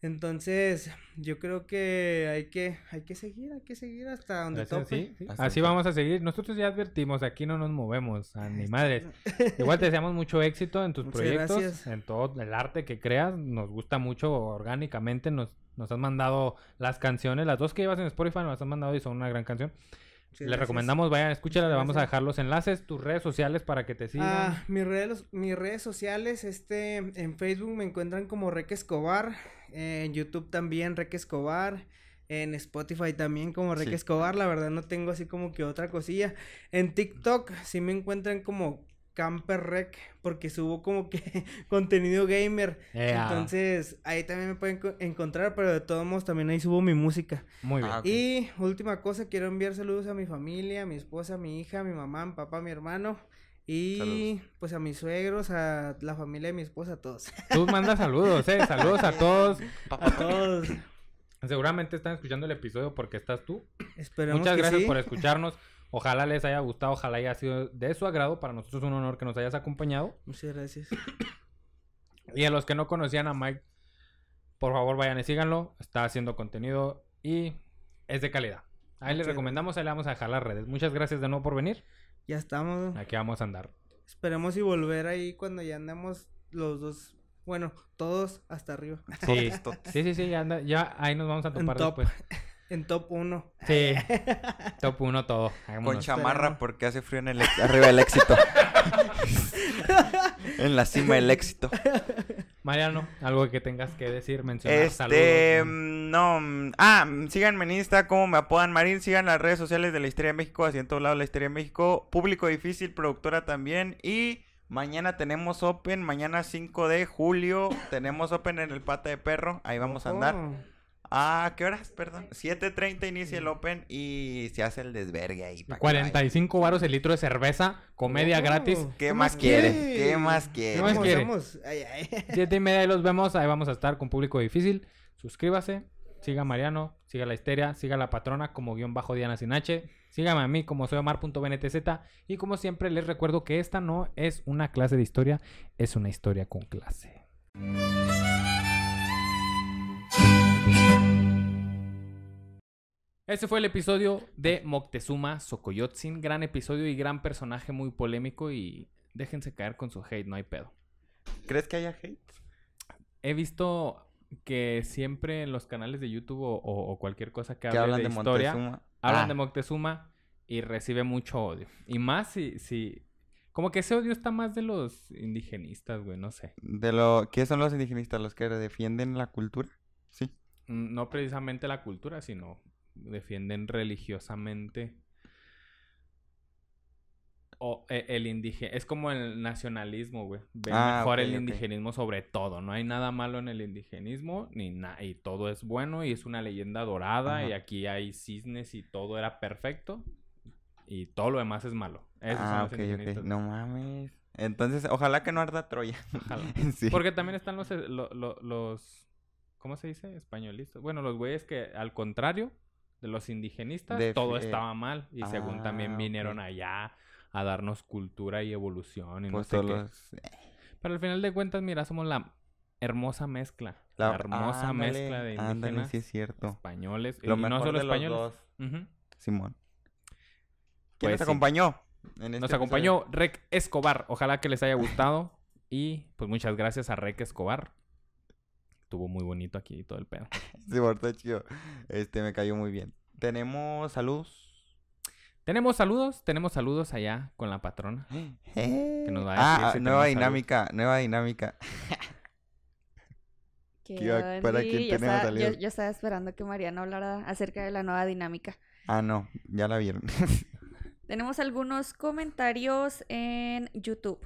Entonces, yo creo que hay que hay que seguir, hay que seguir hasta donde Gracias, tope. sí, sí. Hasta Así vamos a seguir. Nosotros ya advertimos, aquí no nos movemos, a ni madres. Igual te deseamos mucho éxito en tus Muchas proyectos, gracias. en todo el arte que creas. Nos gusta mucho orgánicamente. Nos, nos has mandado las canciones, las dos que llevas en Spotify nos has mandado y son una gran canción. Muchas Les gracias. recomendamos, vayan, escúchala, le vamos a dejar los enlaces, tus redes sociales para que te sigan. Ah, mis redes, mis redes sociales, este, en Facebook me encuentran como Reque Escobar, en YouTube también Reque Escobar, en Spotify también como Reque Sí. Escobar, la verdad no tengo así como que otra cosilla. En TikTok sí me encuentran como Camper Rec, porque subo como que contenido gamer. Entonces, ahí también me pueden co- encontrar, pero de todos modos también ahí subo mi música. Muy bien. Ah, ok. Y última cosa, quiero enviar saludos a mi familia, a mi esposa, a mi hija, a mi mamá, a mi papá, a mi hermano. Y Saludos. pues a mis suegros, a la familia de mi esposa, a todos. Tú mandas saludos, eh. Saludos a todos. A todos. Seguramente están escuchando el episodio porque estás tú. Esperemos Muchas que gracias sí. por escucharnos. Ojalá les haya gustado, ojalá haya sido de su agrado. Para nosotros es un honor que nos hayas acompañado. Muchas gracias. Y a los que no conocían a Mike, por favor vayan y síganlo. Está haciendo contenido y es de calidad. Ahí les recomendamos, ahí le vamos a dejar las redes. Muchas gracias de nuevo por venir. Ya estamos. Aquí vamos a andar. Esperemos y volver ahí cuando ya andemos los dos. Bueno, todos hasta arriba. Sí, sí, sí, sí, ya, anda- ya ahí nos vamos a topar top. después. En top 1. Sí, top 1 todo. Con chamarra porque hace frío en el arriba del éxito. en la cima del éxito. Mariano, algo que tengas que decir, mencionar, Este, saludos. mm, no, mm, ah, mm, síganme en Insta, como me apodan Marín, sigan las redes sociales de la Historia de México, así en todos lados la Historia de México, Público Difícil, productora también, y mañana tenemos Open, mañana 5 de julio, tenemos Open en el Pata de Perro, ahí vamos a andar. ¿A qué horas? Perdón. 7.30 inicia el Open y se hace el desvergue ahí. pa' que vayan. 45 varos el litro de cerveza, comedia Oh. gratis. ¿Qué más quiere? ¿Qué más quiere? ¿Qué más quiere? Ay, ay. Siete y media ahí los vemos, ahí vamos a estar con público difícil. Suscríbase, siga a Mariano, siga la histeria, siga a la patrona como guion bajo Diana sin H, sígame a mí como soy Omar.bntz y como siempre les recuerdo que esta no es una clase de historia, es una historia con clase. Ese fue el episodio de Moctezuma Xocoyotzin, gran episodio y gran personaje muy polémico y déjense caer con su hate, no hay pedo. ¿Crees que haya hate? He visto que siempre en los canales de YouTube o, cualquier cosa que Que hable hablan de, de historia, hablan Ah, de Moctezuma y recibe mucho odio. Y más si, si... Como que ese odio está más de los indigenistas, güey, no sé. de lo ¿Qué son los indigenistas? ¿Los que defienden la cultura? Sí. Mm, No precisamente la cultura, sino defienden religiosamente o e- el indigenismo. Es como el nacionalismo, güey. Ven Ah, mejor el indigenismo sobre todo. No hay nada malo en el indigenismo, ni nada. Y todo es bueno y es una leyenda dorada. Ajá. Y aquí hay cisnes y todo era perfecto. Y todo lo demás es malo. Esos son ah, los ok, ok. indigenistas. No mames. Entonces, ojalá que no arda Troya. Ojalá. sí. Porque también están los, eh, lo- lo- los, ¿cómo se dice? Españolistas. Bueno, los güeyes que al contrario de los indigenistas, De todo fi- estaba mal. Y según también Ah, vinieron allá a darnos cultura y evolución y no Pues sé qué. los- Pero al final de cuentas, mira, somos la hermosa mezcla. La, hermosa ándale, mezcla de indígenas, Ándale, sí es cierto. españoles. Lo y mejor no solo de los españoles. Simón. ¿Quién Pues nos sí. acompañó? en este Nos episodio? acompañó Rec Escobar. Ojalá que les haya gustado. Y pues muchas gracias a Rec Escobar. Estuvo muy bonito aquí todo el pedo. Sí, por todo chido. Este, me cayó muy bien. Tenemos saludos. Tenemos saludos, tenemos saludos allá con la patrona. Que nos va a decir ah, si nueva dinámica, nueva dinámica. ¿Qué ¿Qué- para onda? quién Yo tenemos estaba, yo, saludos? yo estaba esperando que Mariana hablara acerca de la nueva dinámica. Ah, no, ya la vieron. Tenemos algunos comentarios en YouTube.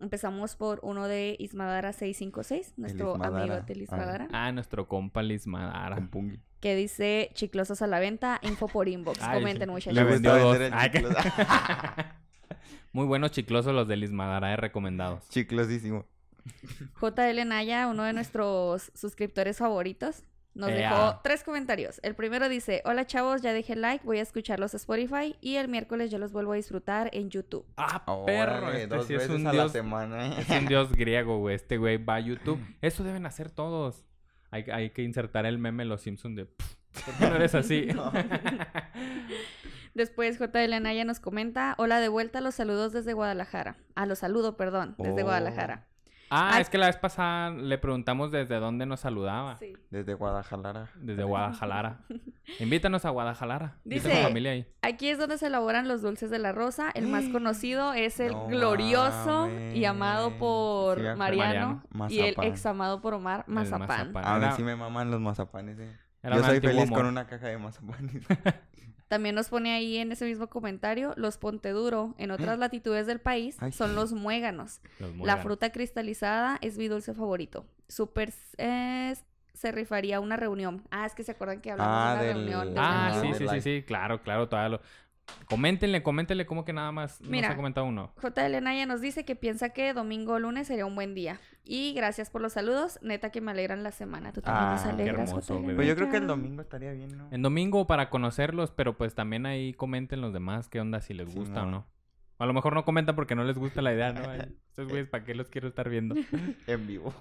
Empezamos por uno de Ismadara656, nuestro Ismadara, amigo de ah. Ismadara, Ah, nuestro compa Liz Madara. Con Pungi. que dice chiclosos a la venta, info por inbox. Ay, Comenten, muchachos. Le vendió dos. Ay, que-. Muy buenos chiclosos los de Liz Madara, eh, recomendados. Chiclosísimo. JL Naya, uno de nuestros suscriptores favoritos, nos Ea. dejó tres comentarios. El primero dice, hola chavos, ya dejé like, voy a escucharlos a Spotify y el miércoles yo los vuelvo a disfrutar en YouTube. Ah, Órale, perro. Este dos sí es veces un a dios. la semana. ¿eh? Es un dios griego, güey. Este güey va a YouTube. Eso deben hacer todos. Hay, hay que insertar el meme de los Simpsons de... ¿Por qué no eres así? No. Después JL Naya nos comenta, hola de vuelta, los saludos desde Guadalajara. Ah, los saludo, perdón, desde Oh. Guadalajara. Ah, Ay. es que la vez pasada le preguntamos desde dónde nos saludaba. Sí. Desde Guadalajara. Desde Guadalajara. Invítanos a Guadalajara. Dice- familia ahí. Aquí es donde se elaboran los dulces de la rosa. El más conocido es el No glorioso y amado por Sí, me acuerdo. Mariano, Mariano. y el Mazapán. ex amado por Omar, El mazapán. A mí sí me maman los mazapanes. eh. era Yo un soy antiguo feliz con una caja de mazapanes. También nos pone ahí en ese mismo comentario, los Ponteduro en otras latitudes del país Ay. son los muéganos. Los La fruta cristalizada es mi dulce favorito. Súper eh, se rifaría una reunión. Ah, es que se acuerdan que hablamos Ah, de una del- reunión. Ah, sí, sí, sí, sí. Claro, claro. Todavía lo... Coméntenle, coméntenle como que nada más Mira. nos ha comentado uno. JL Naya nos dice que piensa que domingo o lunes sería un buen día. Y gracias por los saludos. Neta que me alegran la semana. Tú también nos Ah, qué alegras, hermoso. Pues yo creo que el domingo estaría bien, ¿no? En domingo para conocerlos, pero pues también ahí comenten los demás qué onda, si les Sí, gusta o no. A lo mejor no comentan porque no les gusta la idea, ¿no? Estos güeyes, ¿para qué los quiero estar viendo? En vivo.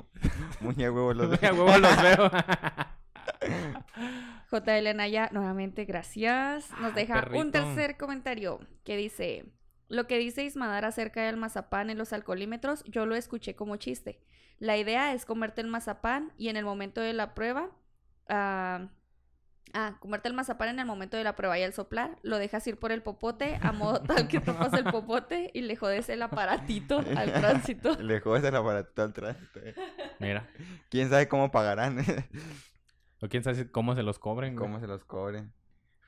Muñe huevo los A huevo los veo. JL Naya, nuevamente gracias. Nos deja un tercer comentario que dice: Lo que dice Ismadar acerca del mazapán en los alcoholímetros, yo lo escuché como chiste. La idea es comerte el mazapán y en el momento de la prueba. ah, Ah, comerte el mazapán en el momento de la prueba y al soplar, lo dejas ir por el popote a modo tal que tapas el popote y le jodes el aparatito al tránsito. Le jodes el aparato al tránsito. eh. Mira. ¿Quién sabe cómo pagarán? O quién sabe cómo se los cobren, güey. ¿Cómo se los cobren?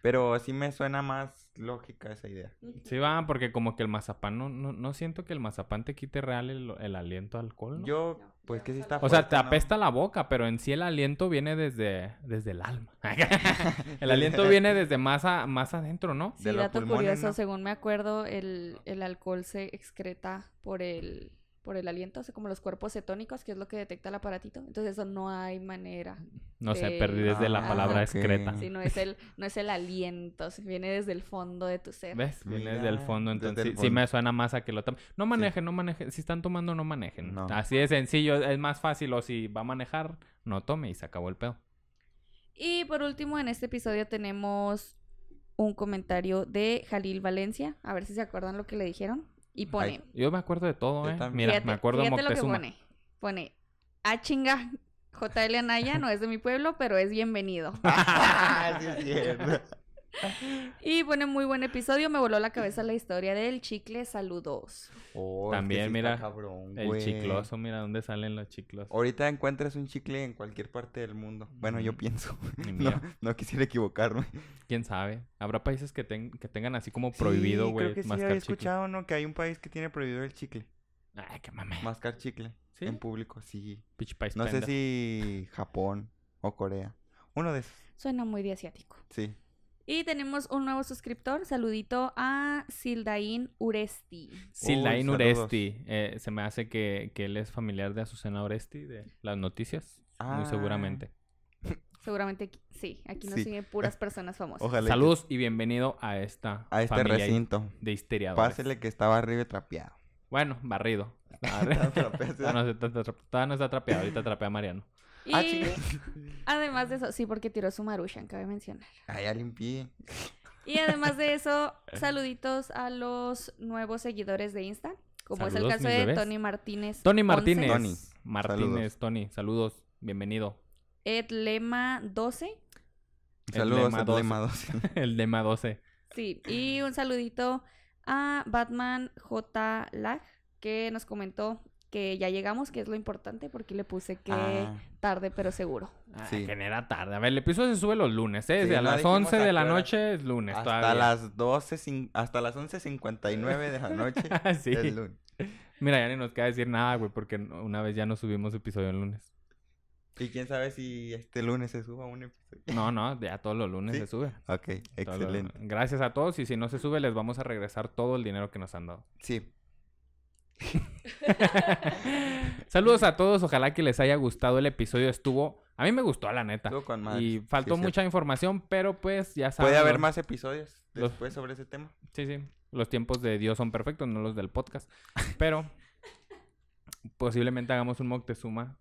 Pero sí me suena más lógica esa idea. Sí va, porque como que el mazapán, no, no, no siento que el mazapán te quite real el, el aliento a alcohol, ¿no? Yo, pues que sí está O sea, te apesta la boca, pero en sí el aliento viene desde, desde el alma. el aliento viene desde más, a- más adentro, ¿no? Sí, de dato pulmones, curioso, ¿no? según me acuerdo, el, el alcohol se excreta por el, por el aliento, o sea, como los cuerpos cetónicos, que es lo que detecta el aparatito. Entonces eso no hay manera. No sé, de- perdí desde la Ah, palabra ok. excreta. Si no es el, no es el aliento, si viene desde el fondo de tu ser. ¿Ves? Viene desde el fondo, entonces el sí, sí me suena más a que lo tomen. No manejen, no manejen. Si están tomando, no manejen. No. Así de sencillo, es más fácil. O si va a manejar, no tome y se acabó el pedo. Y por último, en este episodio tenemos un comentario de Jalil Valencia, a ver si se acuerdan lo que le dijeron. Y pone, Ay, Yo me acuerdo de todo, ¿eh? Mira, fíjate, me acuerdo de fíjate lo que Moctezuma. pone. Pone, ah chinga, JL Anaya no es de mi pueblo, pero es bienvenido. Ah, sí es cierto. Y pone muy buen episodio, me voló la cabeza la historia del chicle, saludos. Oh, es que También, sí está mira, cabrón, El güey. chicloso, mira dónde salen los chiclosos. Ahorita encuentras un chicle en cualquier parte del mundo. Bueno, yo Mm. pienso. No, no quisiera equivocarme. ¿Quién sabe? Habrá países que, ten- que tengan así como prohibido, Sí, güey, Creo que sí mascar escuchado, ¿no? Que hay un país que tiene prohibido el chicle. Ay, qué mame. Mascar chicle. ¿Sí? En público, sí. No sé si Japón o Corea. Uno de esos. Suena muy de asiático. Sí. Y tenemos un nuevo suscriptor. Saludito a Sildain Uresti. Sildain Uy, Uresti. eh, se me hace que, que él es familiar de Azucena Uresti de las noticias. Ah. Muy seguramente. Seguramente aquí- sí, aquí nos Sí. siguen puras personas famosas. Ojalá que- Saludos y bienvenido a esta a este recinto. de histeriadores. Pásele que estaba arriba y trapeado. Bueno, barrido. No, está- está- todavía no está trapeado, ahorita trapea Mariano. Y Ah, chinga. además de eso, sí, porque tiró su Marushan, cabe mencionar. Ah, ya limpié. Y además de eso, saluditos a los nuevos seguidores de Insta, como es el caso de bebés. Tony Martínez. Tony 11, Martínez. Tony, Martínez, Tony, saludos. Bienvenido. Ed Lema 12. El Saludos, Lema el 12. Lema 12. El Dema 12. Sí, y un saludito a Batman J. Lag, que nos comentó que ya llegamos, que es lo importante, porque le puse que Ah. tarde pero seguro. Ah, Sí. Genera tarde. A ver, el episodio se sube los lunes, ¿eh? Sí, Desde a las dijimos 11 a de la noche es lunes Hasta todavía. las 12, cin- hasta las 11.59 de la noche Sí. es lunes. Mira, ya ni nos queda decir nada, güey, porque una vez ya no subimos episodio el lunes. Y quién sabe si este lunes se suba un episodio. No, no, ya todos los lunes ¿Sí? se sube. Ok, Todos los- excelente. Gracias a todos y si no se sube les vamos a regresar todo el dinero que nos han dado. Sí, Saludos a todos, ojalá que les haya gustado el episodio. Estuvo, a mí me gustó la neta. estuvo con. Y faltó mucha información, pero pues ya saben. Puede haber los- más episodios los- después sobre ese tema. Sí, sí. Los tiempos de Dios son perfectos, no los del podcast. Pero posiblemente hagamos un Moctezuma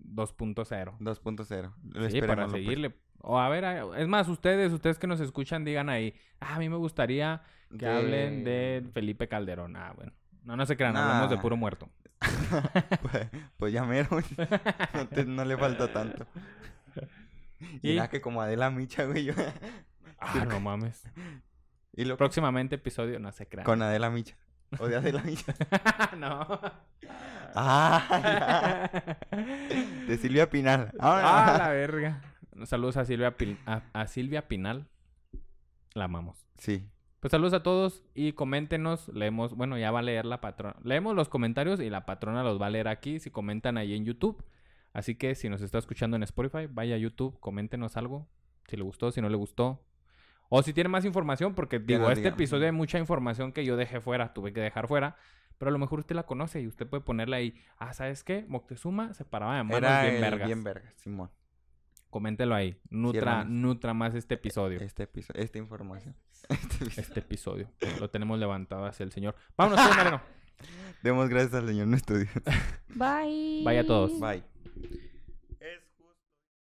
2.0. 2.0. Lo Sí, para pues. seguirle. O a ver, es más, ustedes, ustedes que nos escuchan, digan ahí, ah, a mí me gustaría que hablen de Felipe Calderón. Ah, bueno. No, no se crean, hablamos de Nah. puro muerto. pues, pues ya mero. no, te- no le falta tanto. Y, Y- nada que como Adela Micha, güey. yo- Ah, no mames. y lo Próximamente episodio, no se crean. con Adela Micha. O de Adela Micha. no. Ah, ya. De Silvia Pinal. ah, Ah, la verga. Saludos a Silvia, a, a Silvia Pinal. La amamos. Sí. Pues saludos a todos y coméntenos. Leemos, bueno, ya va a leer la patrona. Leemos los comentarios y la patrona los va a leer aquí si comentan ahí en YouTube. Así que si nos está escuchando en Spotify, vaya a YouTube, coméntenos algo. Si le gustó, si no le gustó. O si tiene más información, porque digo, este episodio hay mucha información que yo dejé fuera, tuve que dejar fuera. Pero a lo mejor usted la conoce y usted puede ponerle ahí. Ah, ¿sabes qué? Moctezuma se paraba de manos Era bien el vergas. bien vergas, Simón. Coméntelo ahí. Nutra, nutra más este episodio. Este episodio, esta información. Este episodio. Este episodio. Lo tenemos levantado hacia el señor. Vámonos, señor Mariano. Demos gracias al Señor nuestro Dios. Bye. Bye a todos. Bye.